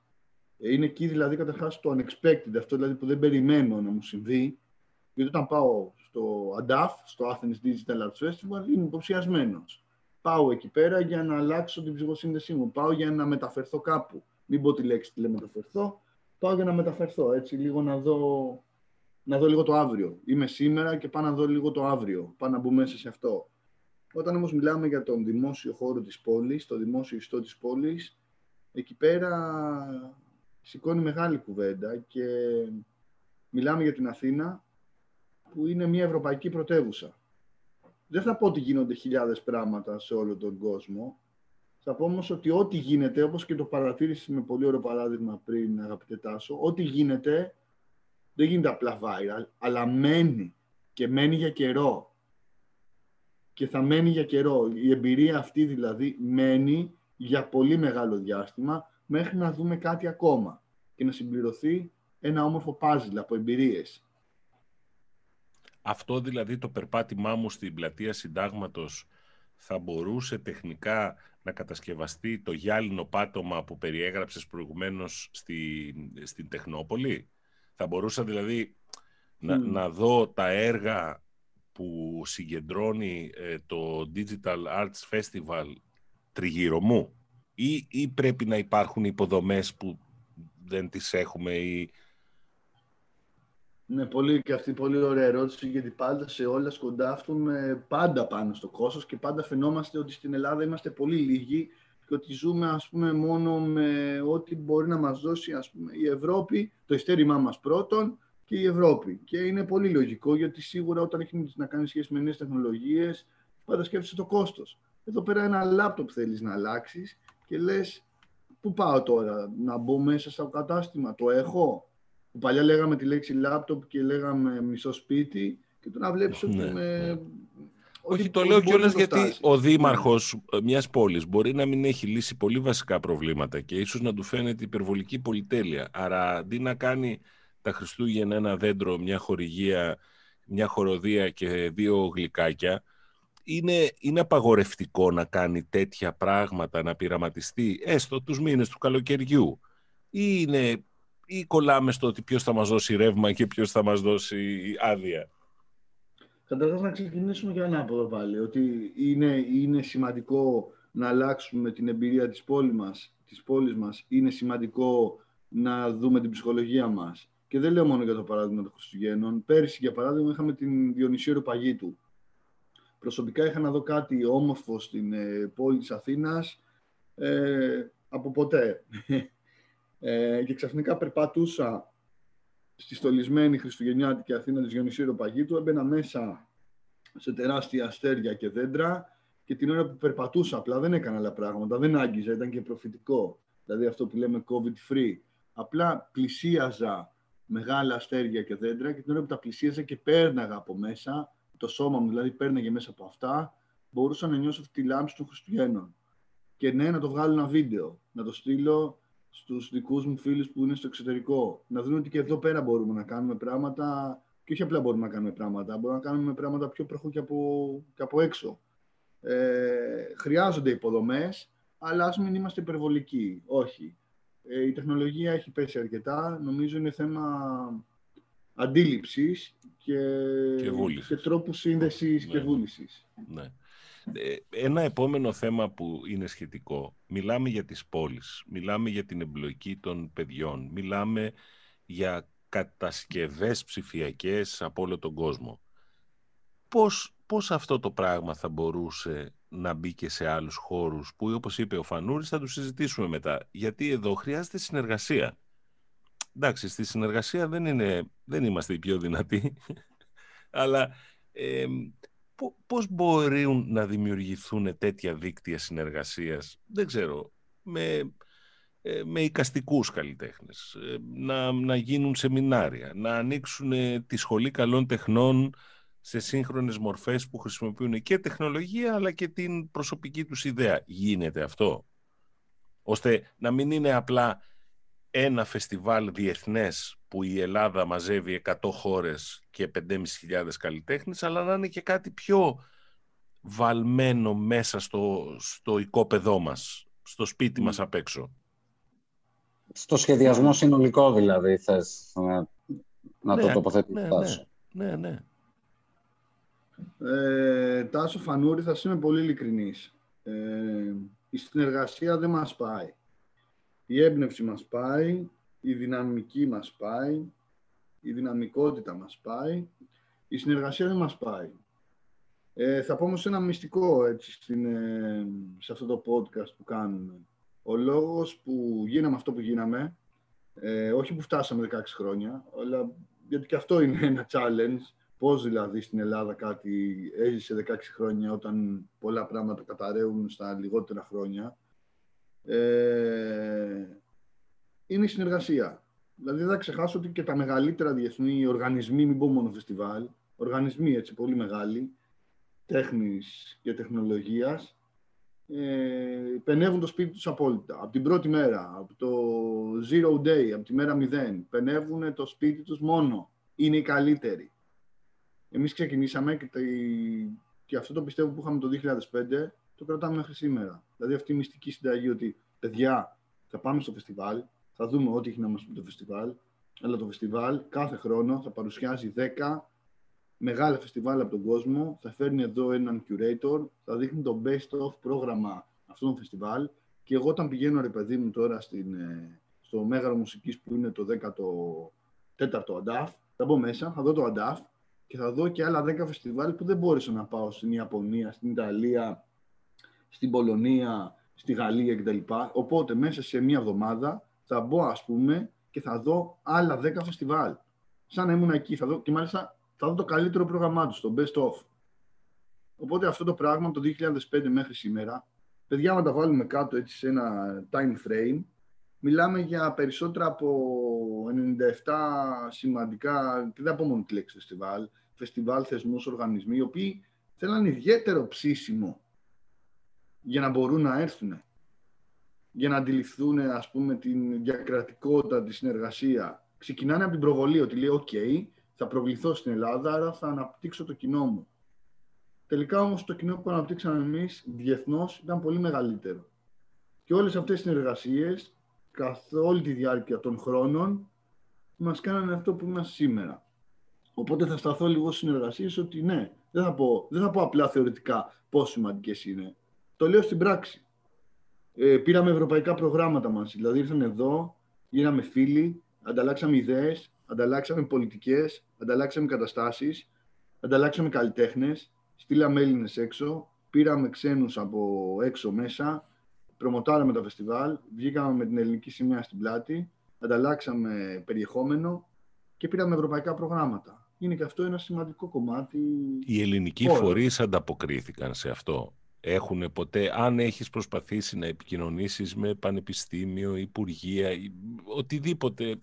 Είναι εκεί δηλαδή καταρχάς το unexpected, αυτό δηλαδή που δεν περιμένω να μου συμβεί. Γιατί όταν πάω στο ADAF, στο Athens Digital Arts Festival, είμαι υποψιασμένος. Πάω εκεί πέρα για να αλλάξω την ψυχοσύνδεσή μου. Πάω για να μεταφερθώ κάπου. Μην πω τη λέξη τηλεμεταφερθώ πάω για να μεταφερθώ, έτσι, λίγο να δω, να δω λίγο το αύριο. Είμαι σήμερα και πάω να δω λίγο το αύριο, πάω να μπω μέσα σε αυτό. Όταν όμως μιλάμε για τον δημόσιο χώρο της πόλης, το δημόσιο ιστό της πόλης, εκεί πέρα σηκώνει μεγάλη κουβέντα και μιλάμε για την Αθήνα, που είναι μια ευρωπαϊκή πρωτεύουσα. Δεν θα πω ότι γίνονται χιλιάδες πράγματα σε όλο τον κόσμο, θα πω όμως ότι ό,τι γίνεται, όπως και το παρατήρησε με πολύ ωραίο παράδειγμα πριν, αγαπητέ Τάσο, ό,τι γίνεται δεν γίνεται απλά viral, αλλά μένει και μένει για καιρό. Και θα μένει για καιρό. Η εμπειρία αυτή δηλαδή μένει για πολύ μεγάλο διάστημα μέχρι να δούμε κάτι ακόμα και να συμπληρωθεί ένα όμορφο πάζλ από εμπειρίες. Αυτό δηλαδή το περπάτημά μου στην πλατεία συντάγματος θα μπορούσε τεχνικά να κατασκευαστεί το γυάλινο πάτωμα που περιέγραψες προηγουμένως στη, στην Τεχνόπολη; Θα μπορούσα δηλαδή να, να δω τα έργα που συγκεντρώνει ε, το Digital Arts Festival τριγύρω μου ή, ή πρέπει να υπάρχουν υποδομές που δεν τις έχουμε ή ναι, πολύ και αυτή πολύ ωραία ερώτηση, γιατί πάντα σε όλα σκοντάφτουμε πάντα πάνω στο κόστος και πάντα φαινόμαστε ότι στην Ελλάδα είμαστε πολύ λίγοι και ότι ζούμε ας πούμε μόνο με ό,τι μπορεί να μας δώσει ας πούμε, η Ευρώπη, το ειστέρημά μας πρώτον και η Ευρώπη. Και είναι πολύ λογικό γιατί σίγουρα όταν έχει να κάνει σχέση με νέες τεχνολογίες πάντα σκέφτεσαι το κόστος. Εδώ πέρα ένα λάπτοπ θέλεις να αλλάξεις και λες πού πάω τώρα, να μπω μέσα στο κατάστημα, το έχω, που παλιά λέγαμε τη λέξη λάπτοπ και λέγαμε μισό σπίτι και τώρα βλέπεις ότι ναι, με... Ναι. Όχι, το λέω κιόλας γιατί ο δήμαρχος μιας πόλης μπορεί να μην έχει λύσει πολύ βασικά προβλήματα και ίσως να του φαίνεται υπερβολική πολυτέλεια. Άρα αντί να κάνει τα Χριστούγεννα ένα δέντρο, μια χορηγία, μια χοροδία και δύο γλυκάκια, είναι, είναι απαγορευτικό να κάνει τέτοια πράγματα, να πειραματιστεί έστω τους μήνες του καλοκαιριού. Ή είναι ή κολλάμε στο ότι ποιος θα μας δώσει ρεύμα και ποιος θα μας δώσει άδεια. Καταρχάς να ξεκινήσουμε για ένα από πάλι, ότι είναι, είναι σημαντικό να αλλάξουμε την εμπειρία της πόλης μας, της πόλης μας, είναι σημαντικό να δούμε την ψυχολογία μας. Και δεν λέω μόνο για το παράδειγμα των Χριστουγέννων. Πέρυσι, για παράδειγμα, είχαμε την Διονυσίου Παγίτου. Προσωπικά είχα να δω κάτι όμορφο στην ε, πόλη της Αθήνας ε, από ποτέ. Ε, και ξαφνικά περπατούσα στη στολισμένη Χριστουγεννιάτικη Αθήνα της Γιονυσίου Παγίτου, έμπαινα μέσα σε τεράστια αστέρια και δέντρα και την ώρα που περπατούσα απλά δεν έκανα άλλα πράγματα, δεν άγγιζα, ήταν και προφητικό. Δηλαδή αυτό που λέμε COVID free. Απλά πλησίαζα μεγάλα αστέρια και δέντρα και την ώρα που τα πλησίαζα και πέρναγα από μέσα, το σώμα μου δηλαδή πέρναγε μέσα από αυτά, μπορούσα να νιώσω αυτή τη λάμψη των Χριστουγέννων. Και ναι, να το βγάλω ένα βίντεο, να το στείλω στους δικούς μου φίλους που είναι στο εξωτερικό. Να δουν ότι και εδώ πέρα μπορούμε να κάνουμε πράγματα και όχι απλά μπορούμε να κάνουμε πράγματα, μπορούμε να κάνουμε πράγματα πιο προχώ και από, και από έξω. Ε, χρειάζονται υποδομές, αλλά ας μην είμαστε υπερβολικοί. Όχι. Ε, η τεχνολογία έχει πέσει αρκετά. Νομίζω είναι θέμα αντίληψης και, και, και τρόπου σύνδεσης και ναι. βούλησης. Ναι. Ε, ένα επόμενο θέμα που είναι σχετικό. Μιλάμε για τις πόλεις, μιλάμε για την εμπλοκή των παιδιών, μιλάμε για κατασκευές ψηφιακές από όλο τον κόσμο. Πώς, πώς αυτό το πράγμα θα μπορούσε να μπει και σε άλλους χώρους που όπως είπε ο Φανούρης θα τους συζητήσουμε μετά. Γιατί εδώ χρειάζεται συνεργασία. Εντάξει, στη συνεργασία δεν, είναι, δεν είμαστε οι πιο δυνατοί, αλλά ε, πώς μπορούν να δημιουργηθούν τέτοια δίκτυα συνεργασίας, δεν ξέρω, με, ε, με οικαστικούς καλλιτέχνες, ε, να, να γίνουν σεμινάρια, να ανοίξουν τη Σχολή Καλών Τεχνών σε σύγχρονες μορφές που χρησιμοποιούν και τεχνολογία αλλά και την προσωπική τους ιδέα. Γίνεται αυτό, ώστε να μην είναι απλά ένα φεστιβάλ διεθνές που η Ελλάδα μαζεύει 100 χώρες και 5.500 καλλιτέχνες, αλλά να είναι και κάτι πιο βαλμένο μέσα στο, στο οικόπεδό μας, στο σπίτι μας απ' έξω. Στο σχεδιασμό συνολικό δηλαδή θες να, να το ναι, τοποθετήσεις. Ναι, ναι, ναι. Ε, Τάσο Φανούρη, θα είμαι πολύ ειλικρινής. Ε, η συνεργασία δεν μας πάει. Η έμπνευση μας πάει, η δυναμική μας πάει, η δυναμικότητα μας πάει, η συνεργασία δεν μας πάει. Ε, θα πω όμως ένα μυστικό έτσι, στην, ε, σε αυτό το podcast που κάνουμε. Ο λόγος που γίναμε αυτό που γίναμε, ε, όχι που φτάσαμε 16 χρόνια, αλλά γιατί και αυτό είναι ένα challenge, πώς δηλαδή στην Ελλάδα κάτι έζησε 16 χρόνια όταν πολλά πράγματα καταραίουν στα λιγότερα χρόνια, ε, είναι η συνεργασία. Δηλαδή δεν θα ξεχάσω ότι και τα μεγαλύτερα διεθνή οργανισμοί, μην πω μόνο φεστιβάλ, οργανισμοί έτσι πολύ μεγάλοι, τέχνης και τεχνολογίας, ε, πενεύουν το σπίτι τους απόλυτα. Από την πρώτη μέρα, από το zero day, από τη μέρα μηδέν, πενεύουν το σπίτι τους μόνο. Είναι οι καλύτεροι. Εμείς ξεκινήσαμε και, και αυτό το πιστεύω που είχαμε το 2005, το κρατάμε μέχρι σήμερα. Δηλαδή αυτή η μυστική συνταγή ότι παιδιά θα πάμε στο φεστιβάλ, θα δούμε ό,τι έχει να μας πει το φεστιβάλ, αλλά το φεστιβάλ κάθε χρόνο θα παρουσιάζει 10 μεγάλα φεστιβάλ από τον κόσμο, θα φέρνει εδώ έναν curator, θα δείχνει το best of πρόγραμμα αυτών των φεστιβάλ. Και εγώ όταν πηγαίνω ρε παιδί μου τώρα στην, ε, στο Μέγαρο Μουσικής που είναι το 14ο Αντάφ, θα μπω μέσα, θα δω το Αντάφ και θα δω και άλλα 10 φεστιβάλ που δεν μπόρεσα να πάω στην Ιαπωνία, στην Ιταλία, στην Πολωνία, στη Γαλλία κτλ. Οπότε μέσα σε μία εβδομάδα θα μπω ας πούμε και θα δω άλλα 10 φεστιβάλ. Σαν να ήμουν εκεί. Θα δω, και μάλιστα θα δω το καλύτερο πρόγραμμά τους, το best of. Οπότε αυτό το πράγμα το 2005 μέχρι σήμερα, παιδιά, να τα βάλουμε κάτω έτσι σε ένα time frame, μιλάμε για περισσότερα από 97 σημαντικά, και δεν πω μόνο τη λέξη φεστιβάλ, φεστιβάλ, θεσμούς, οργανισμοί, οι οποίοι θέλαν ιδιαίτερο ψήσιμο για να μπορούν να έρθουν, για να αντιληφθούν ας πούμε την διακρατικότητα, τη συνεργασία. Ξεκινάνε από την προβολή ότι λέει «ΟΚ, θα προβληθώ στην Ελλάδα, άρα θα αναπτύξω το κοινό μου». Τελικά όμως το κοινό που αναπτύξαμε εμείς διεθνώς ήταν πολύ μεγαλύτερο. Και όλες αυτές οι συνεργασίες, καθ' όλη τη διάρκεια των χρόνων, μας κάνανε αυτό που είμαστε σήμερα. Οπότε θα σταθώ λίγο στις συνεργασίες ότι ναι, δεν θα πω, δεν θα πω απλά θεωρητικά πόσο σημαντικές είναι. Το λέω στην πράξη. Ε, πήραμε ευρωπαϊκά προγράμματα μας. Δηλαδή ήρθαν εδώ, γίναμε φίλοι, ανταλλάξαμε ιδέες, ανταλλάξαμε πολιτικές, ανταλλάξαμε καταστάσεις, ανταλλάξαμε καλλιτέχνες, στείλαμε Έλληνες έξω, πήραμε ξένους από έξω μέσα, προμοτάραμε τα φεστιβάλ, βγήκαμε με την ελληνική σημαία στην πλάτη, ανταλλάξαμε περιεχόμενο και πήραμε ευρωπαϊκά προγράμματα. είναι και αυτό ένα σημαντικό κομμάτι. Οι ελληνικοί φορείς ανταποκρίθηκαν σε αυτό. Έχουν ποτέ, αν έχεις προσπαθήσει να επικοινωνήσεις με πανεπιστήμιο, υπουργεία, οτιδήποτε,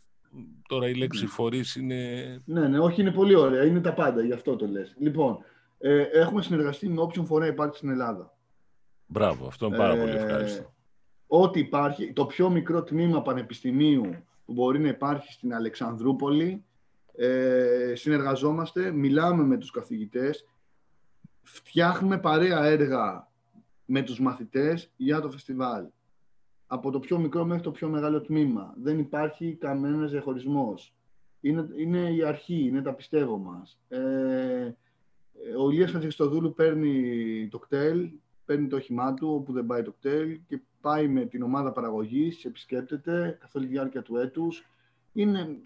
τώρα η λέξη ναι. φορείς είναι... Ναι, ναι, όχι, είναι πολύ ωραία, είναι τα πάντα, γι' αυτό το λες. Λοιπόν, ε, έχουμε συνεργαστεί με όποιον φορέα υπάρχει στην Ελλάδα. Μπράβο, αυτό είναι πάρα πολύ ε, ευχάριστο. Ό,τι υπάρχει, το πιο μικρό τμήμα πανεπιστημίου που μπορεί να υπάρχει στην Αλεξανδρούπολη, ε, συνεργαζόμαστε, μιλάμε με τους καθηγητές, φτιάχνουμε παρέα έργα με τους μαθητές για το φεστιβάλ. Από το πιο μικρό μέχρι το πιο μεγάλο τμήμα. Δεν υπάρχει κανένας διαχωρισμός. Είναι, είναι η αρχή, είναι τα πιστεύω μας. Ε, ο Ηλίας Χατζηστοδούλου παίρνει το κτέλ, παίρνει το όχημά του όπου δεν πάει το κτέλ και πάει με την ομάδα παραγωγής, επισκέπτεται καθ' όλη τη διάρκεια του έτους. Είναι,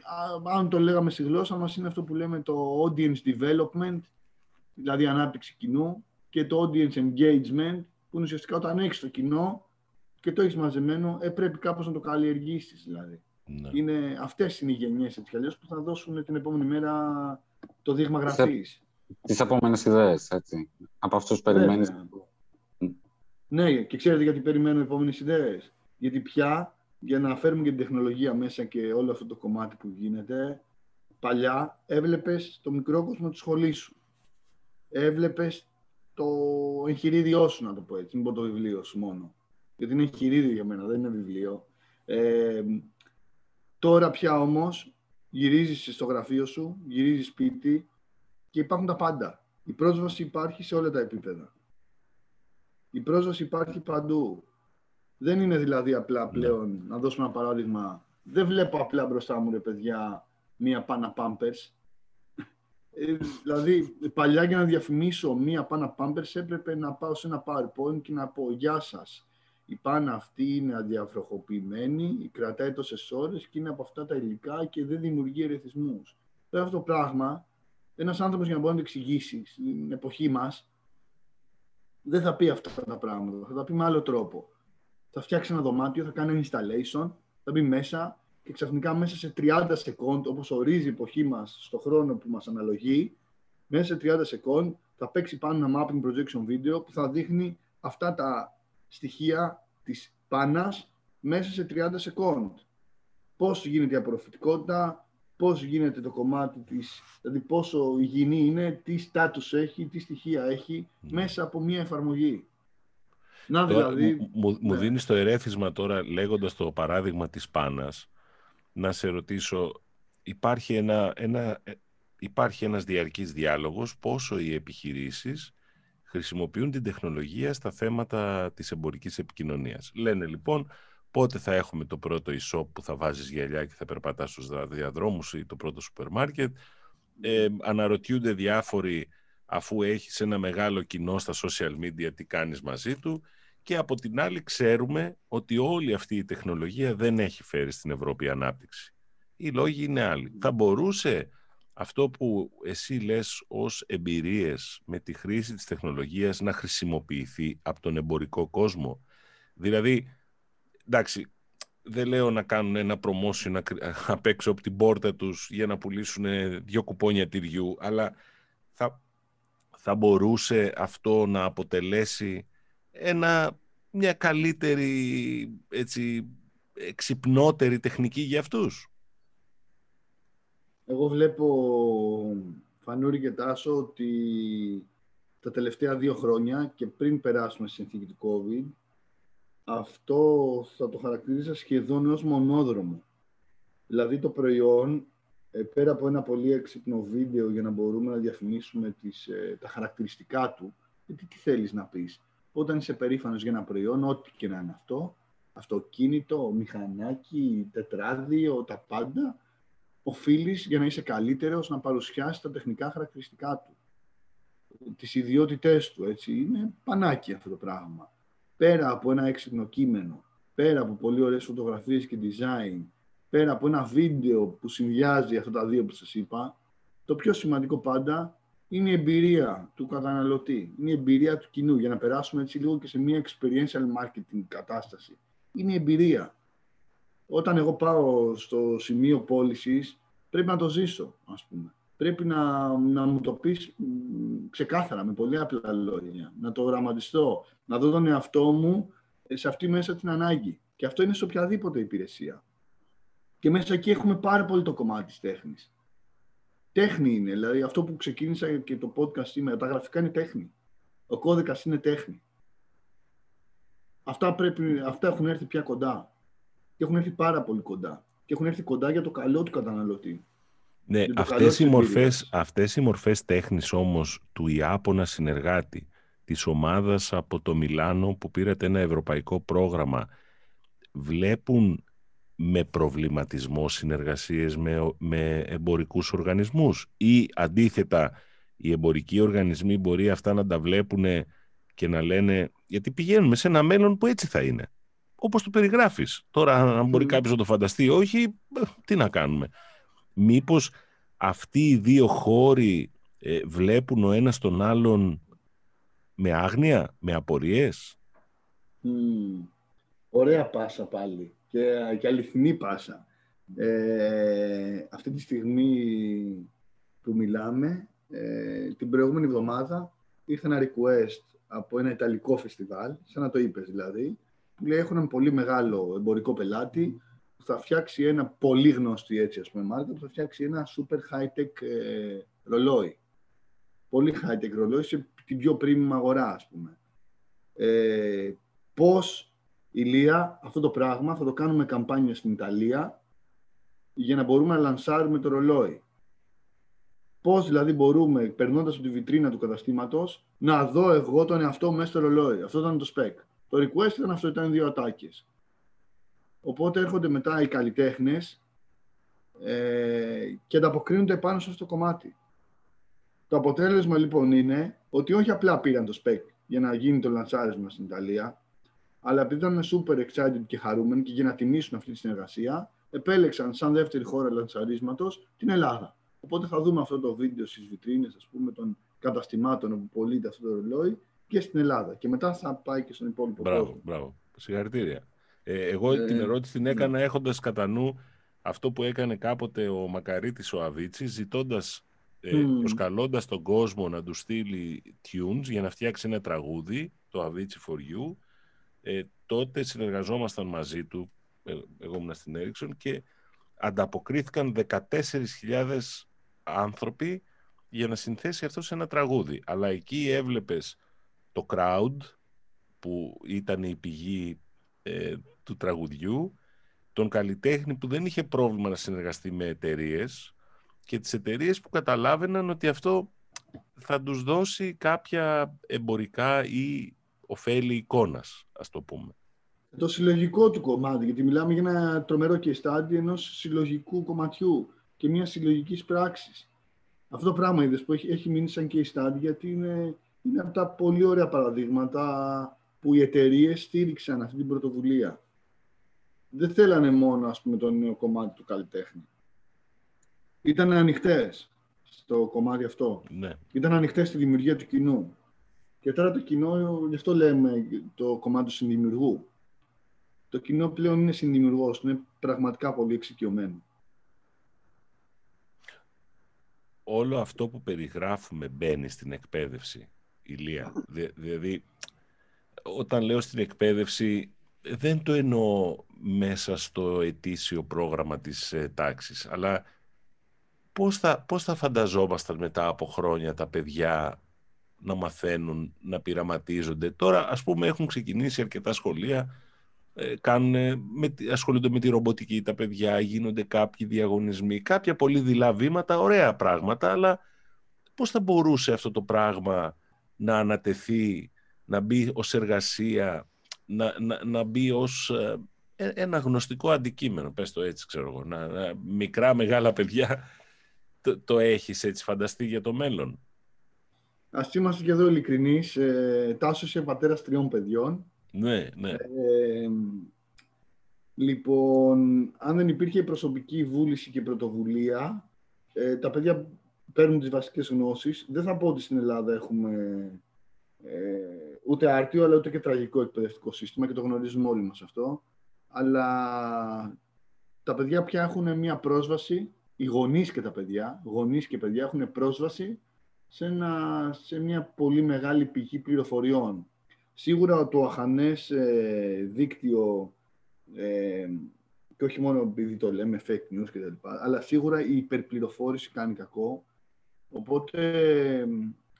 αν το λέγαμε στη γλώσσα μας, είναι αυτό που λέμε το audience development, δηλαδή ανάπτυξη κοινού, και το audience engagement, που είναι ουσιαστικά όταν έχεις το κοινό και το έχεις μαζεμένο, ε, πρέπει κάπως να το καλλιεργήσεις. Δηλαδή. Ναι. Είναι, αυτές είναι οι γενιές έτσι που θα δώσουν την επόμενη μέρα το δείγμα γραφής. Τις επόμενες ιδέες, έτσι. Από αυτούς περιμένεις. Ναι, και ξέρετε γιατί περιμένω επόμενες ιδέες. Γιατί πια για να φέρουμε και την τεχνολογία μέσα και όλο αυτό το κομμάτι που γίνεται, παλιά έβλεπες το μικρό κόσμο τη σχολή σου. Έβλεπες το εγχειρίδιό σου, να το πω έτσι, μην πω το βιβλίο σου μόνο. Γιατί είναι εγχειρίδιο για μένα, δεν είναι βιβλίο. Ε, τώρα πια όμως γυρίζεις στο γραφείο σου, γυρίζεις σπίτι, και υπάρχουν τα πάντα. Η πρόσβαση υπάρχει σε όλα τα επίπεδα. Η πρόσβαση υπάρχει παντού. Δεν είναι δηλαδή απλά ναι. πλέον, να δώσουμε ένα παράδειγμα, δεν βλέπω απλά μπροστά μου, ρε παιδιά, μία πάνα Pampers. Ε, δηλαδή, παλιά για να διαφημίσω μία πάνα Pampers έπρεπε να πάω σε ένα PowerPoint και να πω «Γεια σας, η πάνα αυτή είναι αδιαφροχοποιημένη, κρατάει τόσες ώρες και είναι από αυτά τα υλικά και δεν δημιουργεί ερεθισμούς». Τώρα αυτό το πράγμα ένας άνθρωπος για να μπορεί να το εξηγήσει στην εποχή μας, δεν θα πει αυτά τα πράγματα. Θα τα πει με άλλο τρόπο. Θα φτιάξει ένα δωμάτιο, θα κάνει installation, θα μπει μέσα και ξαφνικά μέσα σε 30 σεκόντ, όπως ορίζει η εποχή μας στο χρόνο που μας αναλογεί, μέσα σε 30 σεκόντ θα παίξει πάνω ένα mapping projection video που θα δείχνει αυτά τα στοιχεία της πάνας μέσα σε 30 σεκόντ. Πώς γίνεται η απορροφητικότητα, πώς γίνεται το κομμάτι της, δηλαδή πόσο υγιεινή είναι, τι στάτους έχει, τι στοιχεία έχει μέσα από μια εφαρμογή. Να δηλαδή... Μου, μου ναι. δίνεις το ερέθισμα τώρα λέγοντας το παράδειγμα της πάνας, να σε ρωτήσω, υπάρχει, ένα, ένα, ε, υπάρχει ένας διαρκής διάλογος πόσο οι επιχειρήσεις χρησιμοποιούν την τεχνολογία στα θέματα της εμπορικής επικοινωνίας. Λένε λοιπόν, πότε θα έχουμε το πρώτο e-shop που θα βάζεις γυαλιά και θα περπατάς στους διαδρόμους ή το πρώτο σούπερ μάρκετ. Ε, αναρωτιούνται διάφοροι αφού έχεις ένα μεγάλο κοινό στα social media τι κάνεις μαζί του και από την άλλη ξέρουμε ότι όλη αυτή η τεχνολογία δεν έχει φέρει στην Ευρώπη ανάπτυξη. Οι λόγοι είναι άλλοι. Θα μπορούσε αυτό που εσύ λες ως εμπειρίες με τη χρήση της τεχνολογίας να χρησιμοποιηθεί από τον εμπορικό κόσμο; Δηλαδή, εντάξει, δεν λέω να κάνουν ένα promotion απ' έξω από την πόρτα τους για να πουλήσουν δύο κουπόνια τυριού, αλλά θα, θα μπορούσε αυτό να αποτελέσει ένα, μια καλύτερη, έτσι, εξυπνότερη τεχνική για αυτούς. Εγώ βλέπω, Φανούρη και Τάσο, ότι τα τελευταία δύο χρόνια και πριν περάσουμε στη συνθήκη του COVID, αυτό θα το χαρακτηρίζα σχεδόν ως μονόδρομο. Δηλαδή το προϊόν, ε, πέρα από ένα πολύ έξυπνο βίντεο για να μπορούμε να διαφημίσουμε τις, ε, τα χαρακτηριστικά του, γιατί τι θέλεις να πεις; Όταν είσαι περήφανος για ένα προϊόν, ό,τι και να είναι αυτό, αυτοκίνητο, μηχανάκι, τετράδιο, τα πάντα, οφείλεις για να είσαι καλύτερος να παρουσιάσεις τα τεχνικά χαρακτηριστικά του. Τις ιδιότητές του, έτσι. Είναι πανάκι αυτό το πράγμα πέρα από ένα έξυπνο κείμενο, πέρα από πολύ ωραίες φωτογραφίες και design, πέρα από ένα βίντεο που συνδυάζει αυτά τα δύο που σας είπα, το πιο σημαντικό πάντα είναι η εμπειρία του καταναλωτή, είναι η εμπειρία του κοινού, για να περάσουμε έτσι λίγο και σε μια experiential marketing κατάσταση. Είναι η εμπειρία. Όταν εγώ πάω στο σημείο πώλησης, πρέπει να το ζήσω, ας πούμε. πρέπει να, να μου το πεις ξεκάθαρα, με πολύ απλά λόγια. Να το γραμματιστώ, να δω τον εαυτό μου σε αυτή μέσα την ανάγκη. Και αυτό είναι σε οποιαδήποτε υπηρεσία. Και μέσα εκεί έχουμε πάρα πολύ το κομμάτι της τέχνης. Τέχνη είναι, δηλαδή αυτό που ξεκίνησα και το podcast σήμερα, τα γραφικά είναι τέχνη. Ο κώδικας είναι τέχνη. Αυτά, πρέπει, αυτά έχουν έρθει πια κοντά. Και έχουν έρθει πάρα πολύ κοντά. Και έχουν έρθει κοντά για το καλό του καταναλωτή. Ναι, αυτές οι, μορφές, αυτές οι μορφές τέχνης όμως του Ιάπωνα συνεργάτη, της ομάδας από το Μιλάνο που πήρατε ένα ευρωπαϊκό πρόγραμμα, βλέπουν με προβληματισμό συνεργασίες με, με εμπορικούς οργανισμούς ή αντίθετα οι εμπορικοί οργανισμοί μπορεί αυτά να τα βλέπουν και να λένε γιατί πηγαίνουμε σε ένα μέλλον που έτσι θα είναι. Όπως το περιγράφεις. Τώρα αν μπορεί κάποιος να το φανταστεί όχι, ε, τι να κάνουμε. Μήπως αυτοί οι δύο χώροι ε, βλέπουν ο ένας τον άλλον με άγνοια, με απορίες; Ωραία πάσα πάλι και, και αληθινή πάσα. Ε, αυτή τη στιγμή που μιλάμε, ε, την προηγούμενη εβδομάδα ήρθε ένα request από ένα ιταλικό φεστιβάλ, σαν να το είπες δηλαδή, που λέει έχουν ένα πολύ μεγάλο εμπορικό πελάτη που θα φτιάξει ένα πολύ γνωστή έτσι ας πούμε μάρκα, που θα φτιάξει ένα super high-tech ε, ρολόι. Πολύ high-tech ρολόι σε την πιο premium αγορά ας πούμε. Ε, πώς Ηλία, αυτό το πράγμα θα το κάνουμε καμπάνια στην Ιταλία για να μπορούμε να λανσάρουμε το ρολόι. Πώς δηλαδή μπορούμε, περνώντας από τη βιτρίνα του καταστήματος, να δω εγώ τον εαυτό μου μέσα στο ρολόι. Αυτό ήταν το spec. Το request ήταν αυτό, ήταν δύο ατάκες. Οπότε έρχονται μετά οι καλλιτέχνες ε, και ανταποκρίνονται πάνω σε αυτό το κομμάτι. Το αποτέλεσμα λοιπόν είναι ότι όχι απλά πήραν το spec για να γίνει το λανσάρισμα στην Ιταλία, αλλά επειδή ήταν super excited και χαρούμενοι και για να τιμήσουν αυτή τη συνεργασία, επέλεξαν σαν δεύτερη χώρα λανσαρίσματο την Ελλάδα. Οπότε θα δούμε αυτό το βίντεο στις βιτρίνες των καταστημάτων όπου πωλείται αυτό το ρολόι και στην Ελλάδα. Και μετά θα πάει και στον υπόλοιπο μπράβο, κόσμο. Μπράβο, Συγχαρητήρια. Ε, εγώ ε, την ερώτηση την έκανα ναι. έχοντας κατά νου αυτό που έκανε κάποτε ο Μακαρίτης ο Αβίτσης, ζητώντας, ε, mm. προσκαλώντας τον κόσμο να του στείλει tunes για να φτιάξει ένα τραγούδι, το Avicii for You, ε, τότε συνεργαζόμασταν μαζί του, ε, εγώ ήμουν στην Ericsson και ανταποκρίθηκαν 14.000 άνθρωποι για να συνθέσει αυτό σε ένα τραγούδι. Αλλά εκεί έβλεπες το crowd που ήταν η πηγή ε, του τραγουδιού, τον καλλιτέχνη που δεν είχε πρόβλημα να συνεργαστεί με εταιρείες και τις εταιρείες που καταλάβαιναν ότι αυτό θα τους δώσει κάποια εμπορικά ή ωφέλη εικόνας, ας το πούμε. Το συλλογικό του κομμάτι, γιατί μιλάμε για ένα τρομερό και στάδιο ενός συλλογικού κομματιού και μιας συλλογικής πράξης. Αυτό το πράγμα είδες που έχει, έχει μείνει σαν και η στάδιο, γιατί είναι, είναι από τα πολύ ωραία παραδείγματα που οι εταιρείες στήριξαν αυτή την πρωτοβουλία. Δεν θέλανε μόνο ας πούμε, το νέο κομμάτι του καλλιτέχνη. Ήταν ανοιχτές στο κομμάτι αυτό. Ναι. Ήταν ανοιχτές στη δημιουργία του κοινού. Και τώρα το κοινό, γι' αυτό λέμε το κομμάτι του συνδημιουργού. Το κοινό πλέον είναι συνδημιουργός, είναι πραγματικά πολύ εξοικειωμένο. Όλο αυτό που περιγράφουμε μπαίνει στην εκπαίδευση, Ηλία. Δηλαδή, όταν λέω στην εκπαίδευση, δεν το εννοώ μέσα στο ετήσιο πρόγραμμα της ε, τάξης, αλλά πώς θα, πώς θα φανταζόμασταν μετά από χρόνια τα παιδιά να μαθαίνουν, να πειραματίζονται. Τώρα, ας πούμε, έχουν ξεκινήσει αρκετά σχολεία, ε, με, ασχολούνται με τη ρομποτική τα παιδιά, γίνονται κάποιοι διαγωνισμοί, κάποια πολύ δειλά βήματα, ωραία πράγματα, αλλά πώς θα μπορούσε αυτό το πράγμα να ανατεθεί, να μπει ως εργασία, να, να, να μπει ως ε, ένα γνωστικό αντικείμενο, πες το έτσι, ξέρω εγώ, να, μικρά, μεγάλα παιδιά, το, το έχεις έτσι φανταστεί για το μέλλον. Α είμαστε και εδώ ειλικρινείς. Ε, Τάσο είσαι πατέρας τριών παιδιών. Ναι, ναι. Ε, λοιπόν, αν δεν υπήρχε η προσωπική βούληση και πρωτοβουλία, ε, τα παιδιά παίρνουν τις βασικές γνώσεις. Δεν θα πω ότι στην Ελλάδα έχουμε ε, ούτε άρτιο, αλλά ούτε και τραγικό εκπαιδευτικό σύστημα και το γνωρίζουμε όλοι μας αυτό. Αλλά τα παιδιά πια έχουν μια πρόσβαση οι γονείς και τα παιδιά, γονείς και παιδιά έχουν πρόσβαση σε, ένα, σε μια πολύ μεγάλη πηγή πληροφοριών. Σίγουρα το αχανές ε, δίκτυο, ε, και όχι μόνο επειδή το λέμε fake news κτλ, αλλά σίγουρα η υπερπληροφόρηση κάνει κακό. Οπότε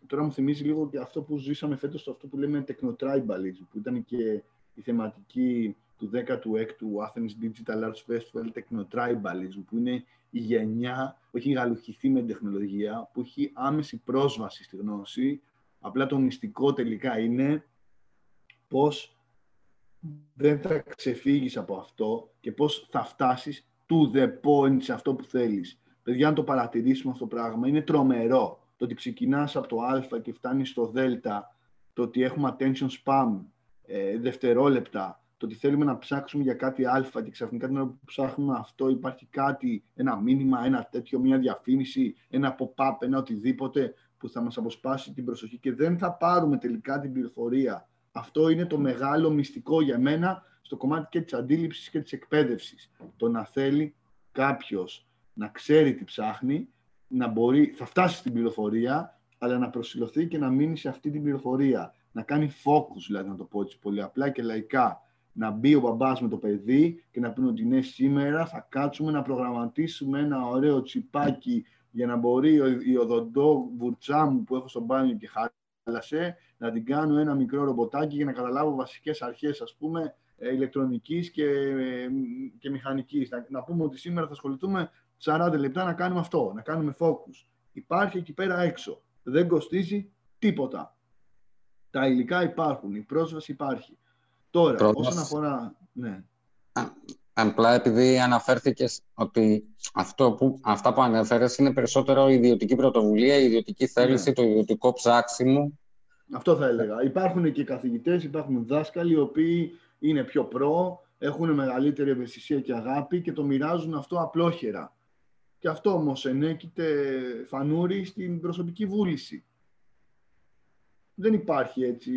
τώρα μου θυμίζει λίγο και αυτό που ζήσαμε φέτος, αυτό που λέμε technotribalism, που ήταν και η θεματική του 16ου Athens Digital Arts Festival Technotribalism, που είναι η γενιά που έχει γαλουχηθεί με την τεχνολογία, που έχει άμεση πρόσβαση στη γνώση. Απλά το μυστικό τελικά είναι πώς δεν θα ξεφύγεις από αυτό και πώς θα φτάσεις to the point σε αυτό που θέλεις. Παιδιά, αν το παρατηρήσουμε αυτό το πράγμα, είναι τρομερό. Το ότι ξεκινάς από το α και φτάνεις στο δ, το ότι έχουμε attention spam, ε, δευτερόλεπτα, το ότι θέλουμε να ψάξουμε για κάτι α και ξαφνικά την ώρα που ψάχνουμε αυτό υπάρχει κάτι, ένα μήνυμα, ένα τέτοιο, μια διαφήμιση, ένα pop-up, ένα οτιδήποτε που θα μας αποσπάσει την προσοχή και δεν θα πάρουμε τελικά την πληροφορία. Αυτό είναι το μεγάλο μυστικό για μένα στο κομμάτι και της αντίληψης και της εκπαίδευσης. Το να θέλει κάποιος να ξέρει τι ψάχνει, να μπορεί, θα φτάσει στην πληροφορία, αλλά να προσιλωθεί και να μείνει σε αυτή την πληροφορία. Να κάνει focus, δηλαδή να το πω έτσι πολύ απλά και λαϊκά να μπει ο μπαμπάς με το παιδί και να πει ότι ναι, σήμερα θα κάτσουμε να προγραμματίσουμε ένα ωραίο τσιπάκι για να μπορεί η οδοντό βουρτσά μου που έχω στο μπάνιο και χάλασε να την κάνω ένα μικρό ρομποτάκι για να καταλάβω βασικές αρχές, ας πούμε, ε, ηλεκτρονικής και, ε, και μηχανικής. Να, να πούμε ότι σήμερα θα ασχοληθούμε 40 λεπτά να κάνουμε αυτό, να κάνουμε focus. Υπάρχει εκεί πέρα έξω. Δεν κοστίζει τίποτα. Τα υλικά υπάρχουν, η πρόσβαση υπάρχει. Τώρα, Πρώτος, όσον αφορά... Ναι. Απλά επειδή αναφέρθηκες ότι αυτό που, αυτά που ανέφερες είναι περισσότερο η ιδιωτική πρωτοβουλία, η ιδιωτική θέληση, ναι. το ιδιωτικό ψάξιμο. Αυτό θα έλεγα. Υπάρχουν και καθηγητές, υπάρχουν δάσκαλοι οι οποίοι είναι πιο προ, έχουν μεγαλύτερη ευαισθησία και αγάπη και το μοιράζουν αυτό απλόχερα. Και αυτό όμως ενέκειται φανούρι στην προσωπική βούληση. Δεν υπάρχει έτσι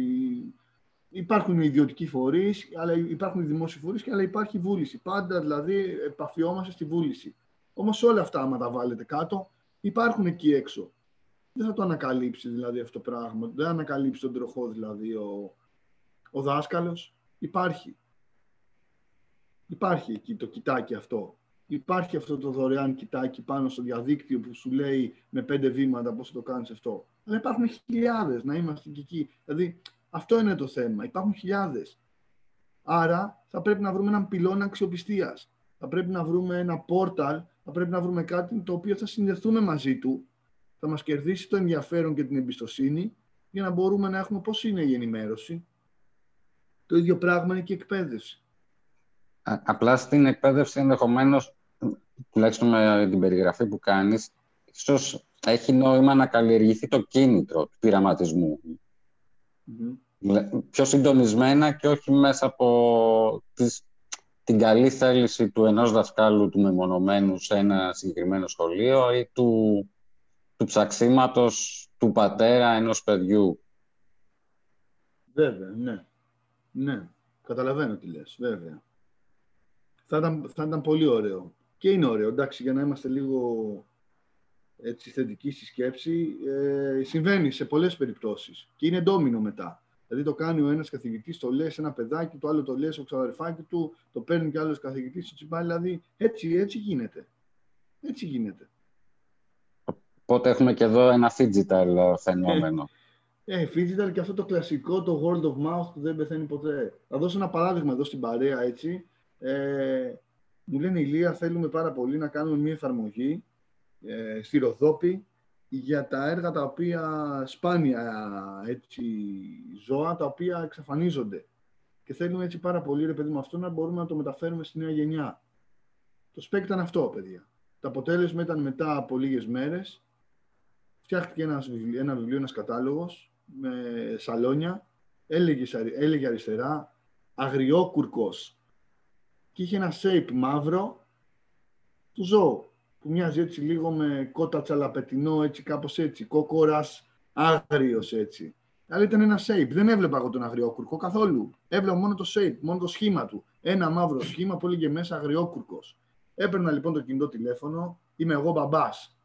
υπάρχουν ιδιωτικοί φορείς, αλλά υπάρχουν δημόσιοι φορείς, αλλά υπάρχει βούληση. Πάντα δηλαδή επαφιόμαστε στη βούληση. Όμως όλα αυτά, άμα τα βάλετε κάτω, υπάρχουν εκεί έξω. Δεν θα το ανακαλύψει δηλαδή αυτό το πράγμα. Δεν θα ανακαλύψει τον τροχό δηλαδή ο, ο δάσκαλος. Υπάρχει. Υπάρχει εκεί το κοιτάκι αυτό. Υπάρχει αυτό το δωρεάν κοιτάκι πάνω στο διαδίκτυο που σου λέει με πέντε βήματα πώς θα το κάνεις αυτό. Αλλά υπάρχουν χιλιάδες να είμαστε και εκεί. Δηλαδή αυτό είναι το θέμα. Υπάρχουν χιλιάδες. Άρα θα πρέπει να βρούμε έναν πυλώνα αξιοπιστίας. Θα πρέπει να βρούμε ένα πόρταλ, θα πρέπει να βρούμε κάτι το οποίο θα συνδεθούμε μαζί του, θα μας κερδίσει το ενδιαφέρον και την εμπιστοσύνη για να μπορούμε να έχουμε πώς είναι η ενημέρωση. Το ίδιο πράγμα είναι και η εκπαίδευση. Απλά στην εκπαίδευση ενδεχομένως, τουλάχιστον με την περιγραφή που κάνεις, ίσως έχει νόημα να καλλιεργηθεί το κίνητρο του πειραματισμού mm Πιο συντονισμένα και όχι μέσα από τις, την καλή θέληση του ενός δασκάλου του μεμονωμένου σε ένα συγκεκριμένο σχολείο ή του, του ψαξίματος του πατέρα ενός παιδιού. Βέβαια, ναι. Ναι, καταλαβαίνω τι λες, βέβαια. Θα ήταν, θα ήταν πολύ ωραίο. Και είναι ωραίο, εντάξει, για να είμαστε λίγο έτσι, θετική στη σκέψη, ε, συμβαίνει σε πολλές περιπτώσεις και είναι ντόμινο μετά. Δηλαδή το κάνει ο ένας καθηγητής, το λέει σε ένα παιδάκι, το άλλο το λέει στο ξαδερφάκι του, το παίρνει και άλλος καθηγητής στο τσιμπάλι, δηλαδή έτσι, έτσι γίνεται. Έτσι γίνεται. Οπότε έχουμε και εδώ ένα digital φαινόμενο. Ε, ε, digital και αυτό το κλασικό, το word of mouth που δεν πεθαίνει ποτέ. Θα δώσω ένα παράδειγμα εδώ στην παρέα, έτσι. Ε, μου λένε, Ηλία, θέλουμε πάρα πολύ να κάνουμε μια εφαρμογή ε, στη Ροδόπη για τα έργα τα οποία σπάνια έτσι, ζώα τα οποία εξαφανίζονται. Και θέλουμε έτσι πάρα πολύ, ρε παιδί μου, αυτό να μπορούμε να το μεταφέρουμε στη νέα γενιά. Το σπέκ ήταν αυτό, παιδιά. Το αποτέλεσμα ήταν μετά από λίγες μέρες. Φτιάχτηκε ένας, ένα βιβλίο, ένας κατάλογος με σαλόνια. Έλεγε, έλεγε αριστερά αγριόκουρκος. Και είχε ένα shape μαύρο του ζώου που μοιάζει έτσι λίγο με κότα τσαλαπετινό, έτσι κάπως έτσι, κόκορας άγριος έτσι. Αλλά ήταν ένα shape. Δεν έβλεπα εγώ τον αγριόκουρκο καθόλου. Έβλεπα μόνο το shape, μόνο το σχήμα του. Ένα μαύρο σχήμα που έλεγε μέσα αγριόκουρκος. Έπαιρνα λοιπόν το κινητό τηλέφωνο, Είμαι εγώ μπαμπάς.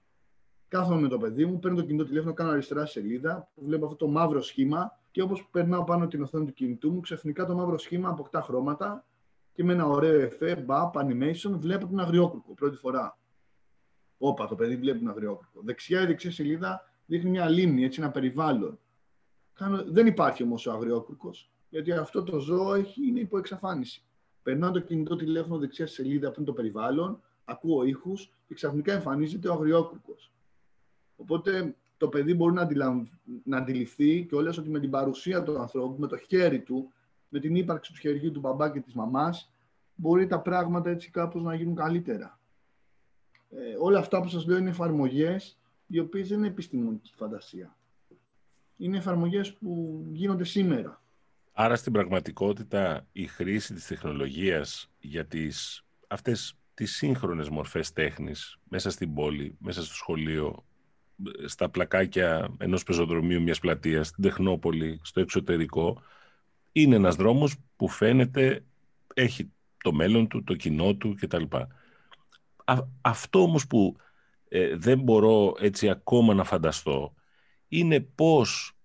Κάθομαι με το παιδί μου, παίρνω το κινητό τηλέφωνο, κάνω αριστερά σελίδα, που βλέπω αυτό το μαύρο σχήμα και όπως περνάω πάνω την οθόνη του κινητού μου, ξαφνικά το μαύρο σχήμα αποκτά χρώματα και με ένα ωραίο εφέ, μπαπ, animation, βλέπω την αγριόκουρκο πρώτη φορά. Όπα, το παιδί βλέπει την αγριόκουρκο. Δεξιά ή δεξιά σελίδα δείχνει μια λίμνη, έτσι, ένα περιβάλλον. Δεν υπάρχει όμως ο αγριόκουρκο, γιατί αυτό το ζώο έχει, είναι υπό εξαφάνιση. Περνάω το κινητό τηλέφωνο δεξιά σελίδα πριν το περιβάλλον, ακούω ήχους και ξαφνικά εμφανίζεται ο αγριόκουρκο. Οπότε το παιδί μπορεί να, να αντιληφθεί και όλες ότι με την παρουσία του ανθρώπου, με το χέρι του, με την ύπαρξη του χεριού του μπαμπά και της μαμάς, μπορεί τα πράγματα έτσι κάπως να γίνουν καλύτερα. Ε, όλα αυτά που σας λέω είναι εφαρμογές οι οποίες δεν είναι επιστημονική φαντασία. Είναι εφαρμογές που γίνονται σήμερα. Άρα στην πραγματικότητα η χρήση της τεχνολογίας για τις, αυτές τις σύγχρονες μορφές τέχνης μέσα στην πόλη, μέσα στο σχολείο, στα πλακάκια ενός πεζοδρομίου μιας πλατείας, στην Τεχνόπολη, στο εξωτερικό, είναι ένας δρόμος που φαίνεται έχει το μέλλον του, το κοινό του κτλ. Αυτό όμως που ε, δεν μπορώ έτσι ακόμα να φανταστώ είναι πώς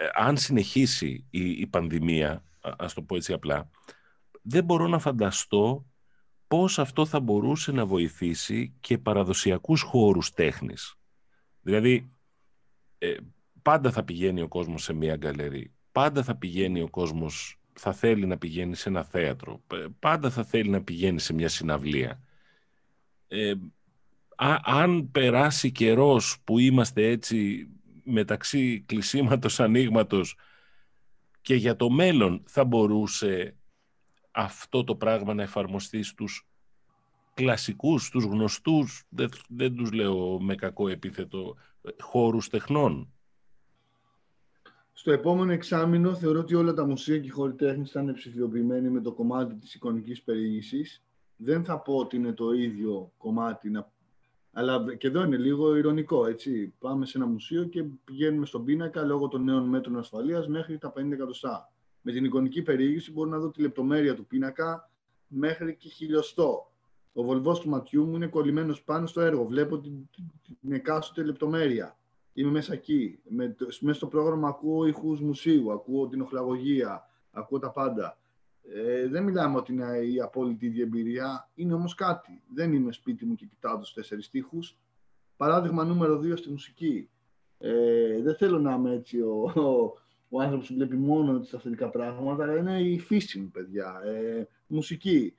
ε, αν συνεχίσει η, η πανδημία, ας το πω έτσι απλά, δεν μπορώ να φανταστώ πώς αυτό θα μπορούσε να βοηθήσει και παραδοσιακούς χώρους τέχνης. Δηλαδή, ε, πάντα θα πηγαίνει ο κόσμος σε μια γκαλερί. Πάντα θα πηγαίνει ο κόσμος, θα θέλει να πηγαίνει σε ένα θέατρο. Ε, πάντα θα θέλει να πηγαίνει σε μια συναυλία. Ε, αν περάσει καιρός που είμαστε έτσι μεταξύ κλεισίματος ανοίγματος και για το μέλλον θα μπορούσε αυτό το πράγμα να εφαρμοστεί στους κλασικούς, τους γνωστούς, δεν, δεν τους λέω με κακό επίθετο, χώρους τεχνών. Στο επόμενο εξάμεινο θεωρώ ότι όλα τα μουσεία και οι χώροι τέχνης θα είναι ψηφιοποιημένοι με το κομμάτι της εικονικής περιήγησης. Δεν θα πω ότι είναι το ίδιο κομμάτι, αλλά και εδώ είναι λίγο ηρωνικό, έτσι. Πάμε σε ένα μουσείο και πηγαίνουμε στον πίνακα λόγω των νέων μέτρων ασφαλείας μέχρι τα 50 εκατοστά. Με την εικονική περιήγηση μπορώ να δω τη λεπτομέρεια του πίνακα μέχρι και χιλιοστό ο βολβός του ματιού μου είναι κολλημένος πάνω στο έργο. Βλέπω την, την εκάστοτε λεπτομέρεια. Είμαι μέσα εκεί. Με, μέσα στο πρόγραμμα ακούω ηχούς μουσείου, ακούω την οχλαγωγία, ακούω τα πάντα. Ε, δεν μιλάμε ότι είναι η απόλυτη ίδια εμπειρία, είναι όμως κάτι. Δεν είμαι σπίτι μου και κοιτάω τους τέσσερις στίχους. Παράδειγμα νούμερο δύο στη μουσική. Ε, δεν θέλω να είμαι έτσι ο, ο, ο άνθρωπος που βλέπει μόνο τα αυθεντικά πράγματα, αλλά είναι η φύση μου, παιδιά. Ε, μουσική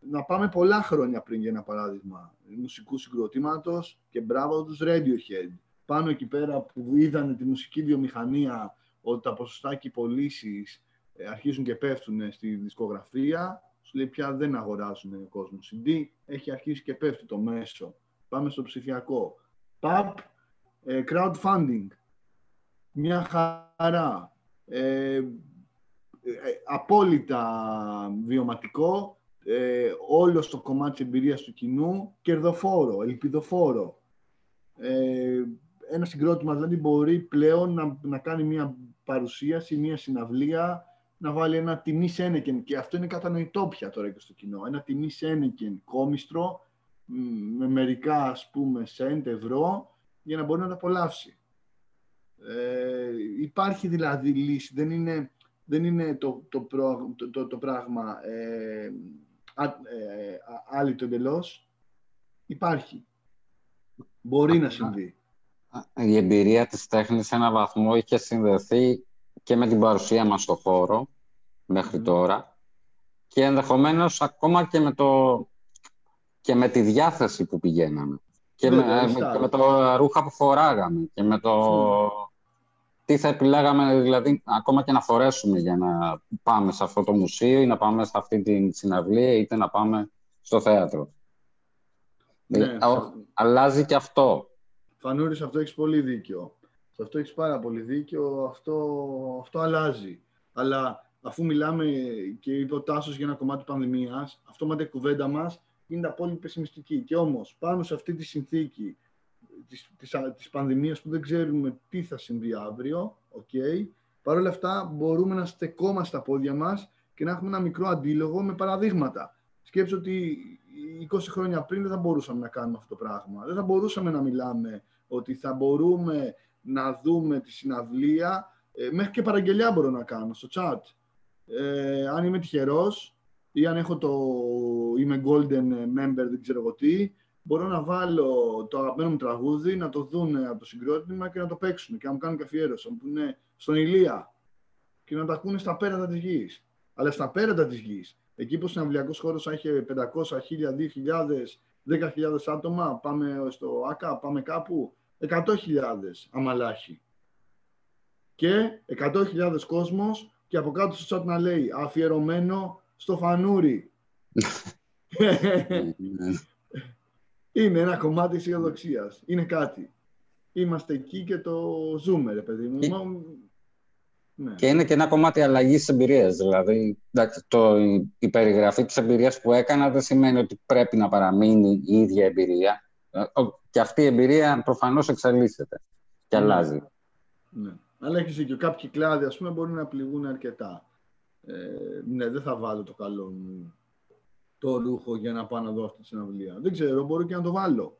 να πάμε πολλά χρόνια πριν για ένα παράδειγμα μουσικού συγκροτήματος και μπράβο τους Radiohead. Πάνω εκεί πέρα που είδανε τη μουσική βιομηχανία ότι τα ποσοστά και οι πωλήσει ε, αρχίζουν και πέφτουν στη δισκογραφία, σου λέει πια δεν αγοράζουν ο κόσμο CD, έχει αρχίσει και πέφτει το μέσο. Πάμε στο ψηφιακό. Pub, ε, crowdfunding. Μια χαρά. Ε, απόλυτα βιωματικό, ε, όλο το κομμάτι της εμπειρίας του κοινού κερδοφόρο, ελπιδοφόρο. Ε, ένα συγκρότημα δηλαδή μπορεί πλέον να, να κάνει μια παρουσίαση, μια συναυλία, να βάλει ένα τιμή Σένεκεν και αυτό είναι κατανοητό πια τώρα και στο κοινό. Ένα τιμή Σένεκεν κόμιστρο με μερικά ας πούμε σέντ ευρώ για να μπορεί να τα απολαύσει. Ε, υπάρχει δηλαδή λύση, δεν είναι, δεν είναι το, το, το, το, πράγμα ε, το εντελώς, υπάρχει. Μπορεί να συμβεί. Η εμπειρία της τέχνης σε έναν βαθμό είχε συνδεθεί και με την παρουσία μας στο χώρο μέχρι τώρα και ενδεχομένως ακόμα και με, το... και με τη διάθεση που πηγαίναμε και, με, και με το ρούχα που φοράγαμε και με το τι θα επιλέγαμε δηλαδή ακόμα και να φορέσουμε για να πάμε σε αυτό το μουσείο ή να πάμε σε αυτή τη συναυλία είτε να πάμε στο θέατρο. Ναι, ε, αλλάζει και αυτό. Φανούρης, σε αυτό έχεις πολύ δίκιο. Σε αυτό έχεις πάρα πολύ δίκιο. Αυτό, αυτό αλλάζει. Αλλά αφού μιλάμε και είπε ο Τάσος για ένα κομμάτι πανδημίας, αυτό η κουβέντα μας είναι απόλυτα πεσημιστική. Και όμως, πάνω σε αυτή τη συνθήκη της, της, της πανδημίας που δεν ξέρουμε τι θα συμβεί αύριο, okay. Παρ' όλα αυτά μπορούμε να στεκόμαστε στα πόδια μας και να έχουμε ένα μικρό αντίλογο με παραδείγματα. Σκέψω ότι 20 χρόνια πριν δεν θα μπορούσαμε να κάνουμε αυτό το πράγμα. Δεν θα μπορούσαμε να μιλάμε ότι θα μπορούμε να δούμε τη συναυλία. Ε, μέχρι και παραγγελιά μπορώ να κάνω στο chat. Ε, αν είμαι τυχερός ή αν έχω το, είμαι golden member, δεν ξέρω εγώ τι, μπορώ να βάλω το αγαπημένο μου τραγούδι, να το δουν από το συγκρότημα και να το παίξουν και να μου κάνουν και αφιέρωση, που είναι στον Ηλία και να τα ακούνε στα πέρατα της γης. Αλλά στα πέρατα της γης, εκεί που ο συναυλιακός χώρος έχει 500, 1000, 2000, 10.000 άτομα, πάμε στο ΆΚΑ, πάμε κάπου, 100.000 αμαλάχοι. Και 100.000 κόσμος και από κάτω στο chat να λέει αφιερωμένο στο φανούρι. είναι ένα κομμάτι αισιοδοξίας. Είναι κάτι. Είμαστε εκεί και το ζούμε, ρε παιδί μου. Ναι. Και είναι και ένα κομμάτι αλλαγής της εμπειρίας. Δηλαδή, το, η περιγραφή της εμπειρίας που έκανα δεν σημαίνει ότι πρέπει να παραμείνει η ίδια εμπειρία. Ε, και αυτή η εμπειρία προφανώς εξελίσσεται και ναι. αλλάζει. Ναι. Αλλά έχεις δίκιο. Κάποιοι κλάδοι, ας πούμε, μπορεί να πληγούν αρκετά. Ε, ναι, δεν θα βάλω το καλό μου το ρούχο για να πάω να δω αυτή τη συναυλία. Δεν ξέρω, μπορεί και να το βάλω.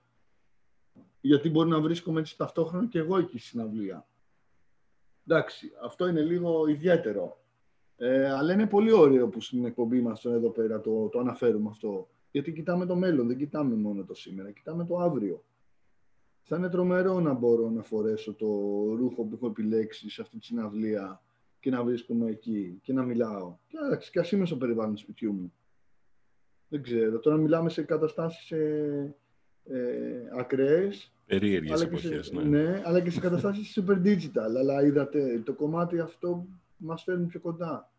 Γιατί μπορεί να βρίσκομαι έτσι ταυτόχρονα και εγώ εκεί στη συναυλία. Εντάξει, αυτό είναι λίγο ιδιαίτερο. Ε, αλλά είναι πολύ ωραίο που στην εκπομπή μας εδώ πέρα το, το αναφέρουμε αυτό. Γιατί κοιτάμε το μέλλον, δεν κοιτάμε μόνο το σήμερα, κοιτάμε το αύριο. Θα είναι τρομερό να μπορώ να φορέσω το ρούχο που έχω επιλέξει σε αυτή τη συναυλία και να βρίσκομαι εκεί και να μιλάω. Και εντάξει, και ας είμαι στο περιβάλλον του σπιτιού μου. Δεν ξέρω. Τώρα μιλάμε σε καταστάσεις ε, ε, ακραίες. Περίεργες εποχές, ναι. ναι. αλλά και σε καταστάσεις super digital. Αλλά είδατε, το κομμάτι αυτό μας φέρνει πιο κοντά.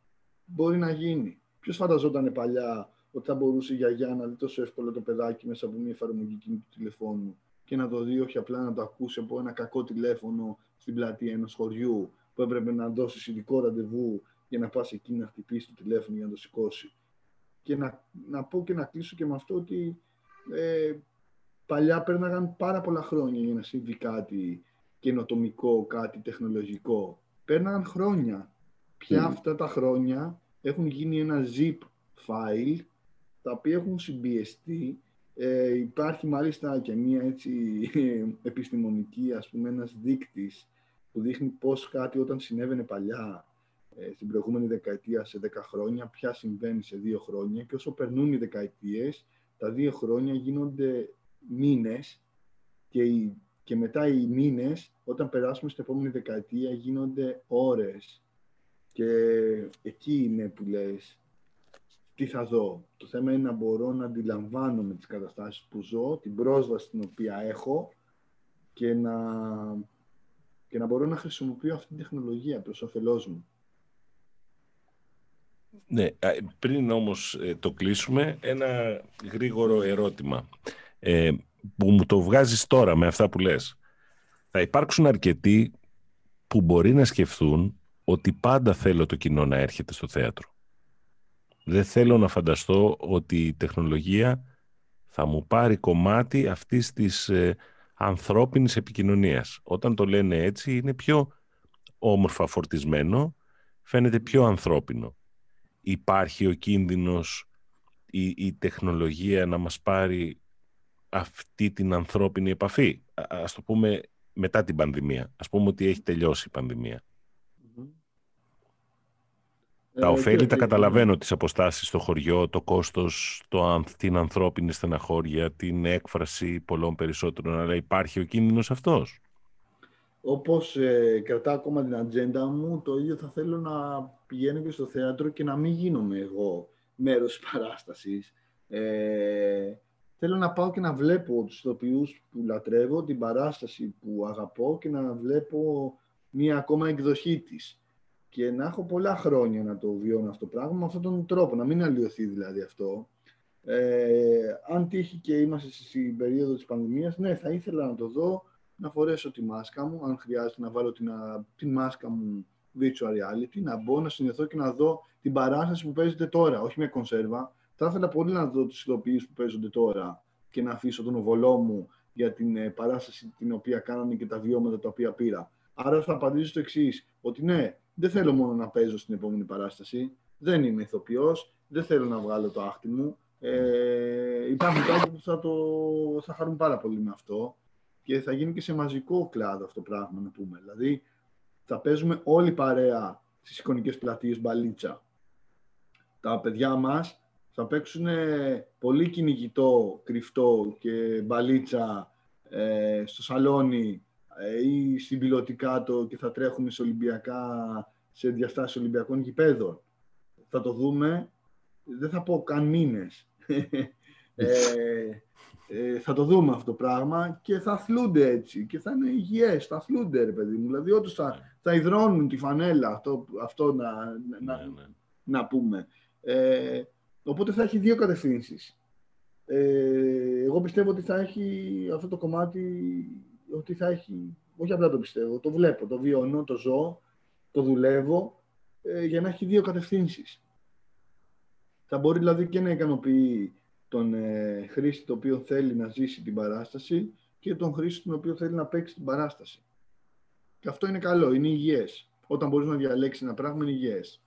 Μπορεί να γίνει. Ποιος φανταζόταν παλιά ότι θα μπορούσε η γιαγιά να δει τόσο εύκολα το παιδάκι μέσα από μια εφαρμογή του τηλεφώνου και να το δει όχι απλά να το ακούσει από ένα κακό τηλέφωνο στην πλατεία ενός χωριού που έπρεπε να δώσεις ειδικό ραντεβού για να πας εκεί να χτυπήσεις το τηλέφωνο για να το σηκώσει. Και να, να πω και να κλείσω και με αυτό ότι ε, παλιά πέρναγαν πάρα πολλά χρόνια για να συμβεί κάτι καινοτομικό, κάτι τεχνολογικό. Πέρναγαν χρόνια. Πια αυτά τα χρόνια έχουν γίνει ένα zip file τα οποία έχουν συμπιεστεί. Ε, υπάρχει μάλιστα και μία έτσι επιστημονική, ας πούμε, ένας δείκτης που δείχνει πώς κάτι όταν συνέβαινε παλιά ε, στην προηγούμενη δεκαετία σε 10 χρόνια, πια συμβαίνει σε δύο χρόνια και όσο περνούν οι δεκαετίες, τα δύο χρόνια γίνονται μήνες και, και μετά οι μήνες, όταν περάσουμε στην επόμενη δεκαετία, γίνονται ώρες. Και εκεί είναι που λες, τι θα δω; Το θέμα είναι να μπορώ να αντιλαμβάνομαι τις καταστάσεις που ζω, την πρόσβαση την οποία έχω και να, και να μπορώ να χρησιμοποιώ αυτή την τεχνολογία προς όφελός μου. Ναι, πριν όμως ε, το κλείσουμε, ένα γρήγορο ερώτημα ε, που μου το βγάζεις τώρα με αυτά που λες. Θα υπάρξουν αρκετοί που μπορεί να σκεφτούν ότι πάντα θέλω το κοινό να έρχεται στο θέατρο. Δεν θέλω να φανταστώ ότι η τεχνολογία θα μου πάρει κομμάτι αυτής της ε, ανθρώπινης επικοινωνίας. Όταν το λένε έτσι είναι πιο όμορφα φορτισμένο, φαίνεται πιο ανθρώπινο υπάρχει ο κίνδυνος η, η τεχνολογία να μας πάρει αυτή την ανθρώπινη επαφή. Ας το πούμε μετά την πανδημία. Ας πούμε ότι έχει τελειώσει η πανδημία. Τα ε, ωφέλη τα καταλαβαίνω, τις αποστάσεις στο χωριό, το κόστος, το, την ανθρώπινη στεναχώρια, την έκφραση πολλών περισσότερων, αλλά υπάρχει ο κίνδυνος αυτός όπως ε, κρατάω ακόμα την ατζέντα μου, το ίδιο θα θέλω να πηγαίνω και στο θέατρο και να μην γίνομαι εγώ μέρος της παράστασης. Ε, θέλω να πάω και να βλέπω τους ηθοποιούς που λατρεύω, την παράσταση που αγαπώ και να βλέπω μία ακόμα εκδοχή της. Και να έχω πολλά χρόνια να το βιώνω αυτό το πράγμα με αυτόν τον τρόπο, να μην αλλοιωθεί δηλαδή αυτό. Ε, αν τύχει και είμαστε στην περίοδο της πανδημίας, ναι, θα ήθελα να το δω να φορέσω τη μάσκα μου, αν χρειάζεται να βάλω την, την μάσκα μου virtual reality, να μπω, να συνδεθώ και να δω την παράσταση που παίζεται τώρα, όχι μια κονσέρβα. Θα ήθελα πολύ να δω τις ηθοποιείς που παίζονται τώρα και να αφήσω τον οβολό μου για την ε, παράσταση την οποία κάνανε και τα βιώματα τα οποία πήρα. Άρα θα απαντήσω το εξής, ότι ναι, δεν θέλω μόνο να παίζω στην επόμενη παράσταση, δεν είμαι ηθοποιός, δεν θέλω να βγάλω το άχτι μου, Ε, υπάρχουν κάποιοι που θα, το, θα χαρούν πάρα πολύ με αυτό και θα γίνει και σε μαζικό κλάδο αυτό το πράγμα, να πούμε. Δηλαδή, θα παίζουμε όλη παρέα στις εικονικές πλατείες μπαλίτσα. Τα παιδιά μας θα παίξουν πολύ κυνηγητό, κρυφτό και μπαλίτσα ε, στο σαλόνι ε, ή στην πιλωτικά το και θα τρέχουμε σε Ολυμπιακά, σε διαστάσεις Ολυμπιακών γηπέδων. Θα το δούμε, δεν θα πω καν μήνες. ε, ε, θα το δούμε αυτό το πράγμα και θα αθλούνται έτσι και θα είναι υγιές, θα αθλούνται ρε παιδί μου. Δηλαδή όντως θα, θα υδρώνουν τη φανέλα, αυτό, αυτό να, να, ναι, ναι. να πούμε. Ε, οπότε θα έχει δύο κατευθύνσεις. Ε, εγώ πιστεύω ότι θα έχει αυτό το κομμάτι, ότι θα έχει, όχι απλά το πιστεύω, το βλέπω, το βιώνω, το ζω, το δουλεύω, ε, για να έχει δύο κατευθύνσεις. Θα μπορεί δηλαδή και να ικανοποιεί τον ε, χρήστη το οποίο θέλει να ζήσει την παράσταση και τον χρήστη τον οποίο θέλει να παίξει την παράσταση. Και αυτό είναι καλό, είναι υγιές. Όταν μπορείς να διαλέξεις ένα πράγμα, είναι υγιές.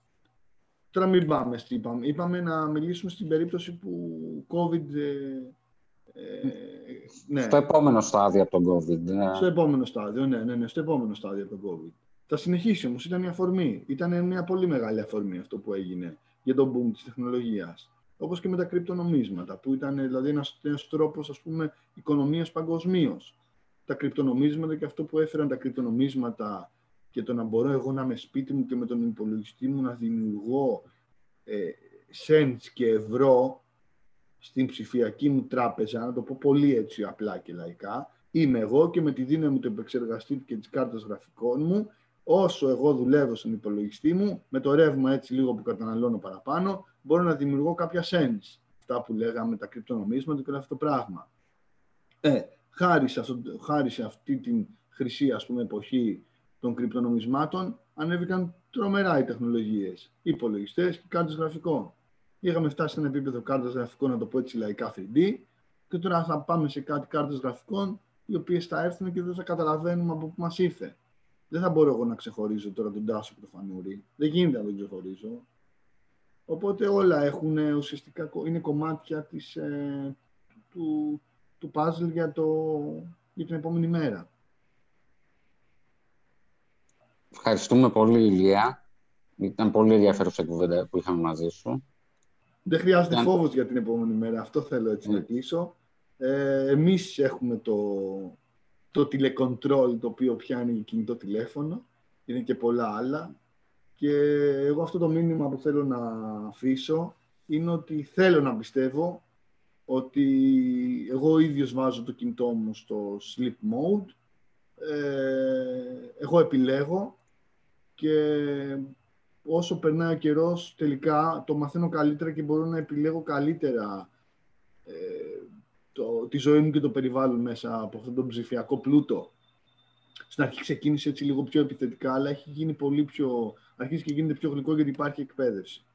Τώρα μην πάμε στην είπαμε. Είπαμε να μιλήσουμε στην περίπτωση που COVID... Ε, ε, ναι. Στο επόμενο στάδιο από τον COVID. Ναι. Στο επόμενο στάδιο, ναι, ναι, ναι, στο επόμενο στάδιο από τον COVID. Θα συνεχίσει όμως, ήταν μια αφορμή. Ήταν μια πολύ μεγάλη αφορμή αυτό που έγινε για τον boom της τεχνολογίας. Όπως και με τα κρυπτονομίσματα, που ήταν δηλαδή ένας, ένας τρόπος, ας πούμε, οικονομίας παγκοσμίως. Τα κρυπτονομίσματα και αυτό που έφεραν τα κρυπτονομίσματα και το να μπορώ εγώ να είμαι σπίτι μου και με τον υπολογιστή μου να δημιουργώ ε, cents και ευρώ στην ψηφιακή μου τράπεζα, να το πω πολύ έτσι απλά και λαϊκά, είμαι εγώ και με τη δύναμη του επεξεργαστή και της κάρτας γραφικών μου, όσο εγώ δουλεύω στον υπολογιστή μου, με το ρεύμα έτσι λίγο που καταναλώνω παραπάνω, μπορώ να δημιουργώ κάποια cents. Αυτά που λέγαμε, τα κρυπτονομίσματα και όλο αυτό το πράγμα. Ε, χάρη, σε αυτό, χάρη σε αυτή την χρυσή ας πούμε, εποχή των κρυπτονομισμάτων ανέβηκαν τρομερά οι τεχνολογίες, οι υπολογιστές και κάρτες γραφικών. Είχαμε φτάσει σε ένα επίπεδο κάρτες γραφικών, να το πω έτσι λαϊκά 3D, και τώρα θα πάμε σε κάτι κάρτες γραφικών, οι οποίες θα έρθουν και δεν θα καταλαβαίνουμε από πού μας ήρθε. Δεν θα μπορώ εγώ να ξεχωρίζω τώρα τον Τάσο και τον Φανούρη. Δεν γίνεται να τον ξεχωρίζω. Οπότε όλα έχουν ουσιαστικά, είναι κομμάτια της, ε, του, του puzzle για, το, για την επόμενη μέρα. Ευχαριστούμε πολύ, Ηλία. Ήταν πολύ ενδιαφέρουσα η κουβέντα που είχαμε μαζί σου. Δεν χρειάζεται Ήταν... φόβος για την επόμενη μέρα. Αυτό θέλω έτσι να κλείσω. Ε, εμείς έχουμε το, το τηλεκοντρόλ το οποίο πιάνει κινητό τηλέφωνο. Είναι και πολλά άλλα. Και εγώ αυτό το μήνυμα που θέλω να αφήσω είναι ότι θέλω να πιστεύω ότι εγώ ίδιος βάζω το κινητό μου στο sleep mode. Ε, εγώ επιλέγω και όσο περνάει ο καιρός τελικά το μαθαίνω καλύτερα και μπορώ να επιλέγω καλύτερα ε, το, τη ζωή μου και το περιβάλλον μέσα από αυτόν τον ψηφιακό πλούτο. Στην αρχή ξεκίνησε έτσι λίγο πιο επιθετικά, αλλά έχει γίνει πολύ πιο... αρχίζει και γίνεται πιο γλυκό γιατί υπάρχει εκπαίδευση.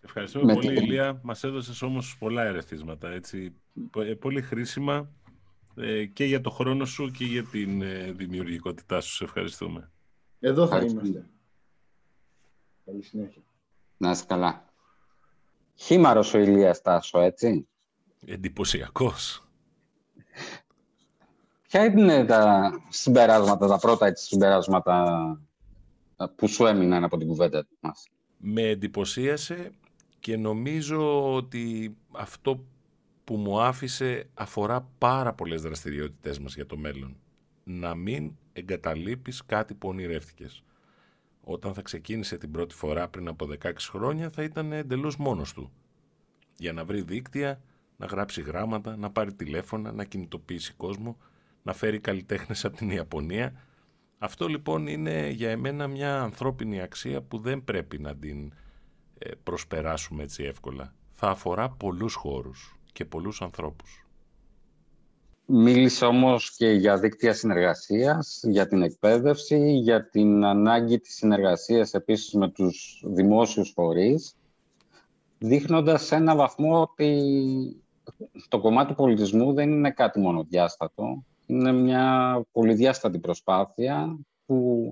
Ευχαριστούμε πολύ, Ηλία. Μας έδωσες όμως πολλά ερεθίσματα, έτσι, ε, πολύ χρήσιμα ε, και για το χρόνο σου και για την δημιουργικότητά σου. Σε ευχαριστούμε. Εδώ θα είμαστε. Καλή συνέχεια. Να είσαι καλά. Χήμαρος ο Ηλίας Τάσο, έτσι. Εντυπωσιακός. Ποια είναι τα συμπεράσματα, τα πρώτα έτσι, συμπεράσματα που σου έμειναν από την κουβέντα μας; Με εντυπωσίασε και νομίζω ότι αυτό που μου άφησε αφορά πάρα πολλές δραστηριότητες μας για το μέλλον. Να μην εγκαταλείπεις κάτι που ονειρεύτηκες. Όταν θα ξεκίνησε την πρώτη φορά πριν από 16 χρόνια θα ήταν εντελώς μόνος του. Για να βρει δίκτυα, να γράψει γράμματα, να πάρει τηλέφωνα, να κινητοποιήσει κόσμο, να φέρει καλλιτέχνες από την Ιαπωνία. Αυτό λοιπόν είναι για εμένα μια ανθρώπινη αξία που δεν πρέπει να την ε, προσπεράσουμε έτσι εύκολα. Θα αφορά πολλούς χώρους και πολλούς ανθρώπους. Μίλησε όμως και για δίκτυα συνεργασίας, για την εκπαίδευση, για την ανάγκη της συνεργασίας επίσης με τους δημόσιους φορείς, δείχνοντας σε ένα βαθμό ότι το κομμάτι του πολιτισμού δεν είναι κάτι μονοδιάστατο. Είναι μια πολυδιάστατη προσπάθεια που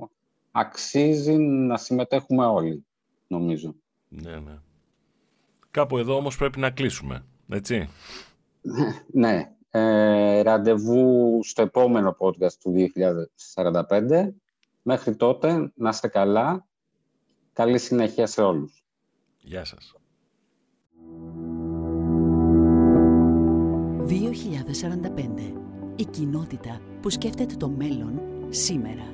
αξίζει να συμμετέχουμε όλοι, νομίζω. Ναι, ναι. Κάπου εδώ όμως πρέπει να κλείσουμε, έτσι. ναι. Ε, ραντεβού στο επόμενο podcast του 2045. Μέχρι τότε, να είστε καλά. Καλή συνέχεια σε όλους. Γεια σας. 2045. Η κοινότητα που σκέφτεται το μέλλον σήμερα.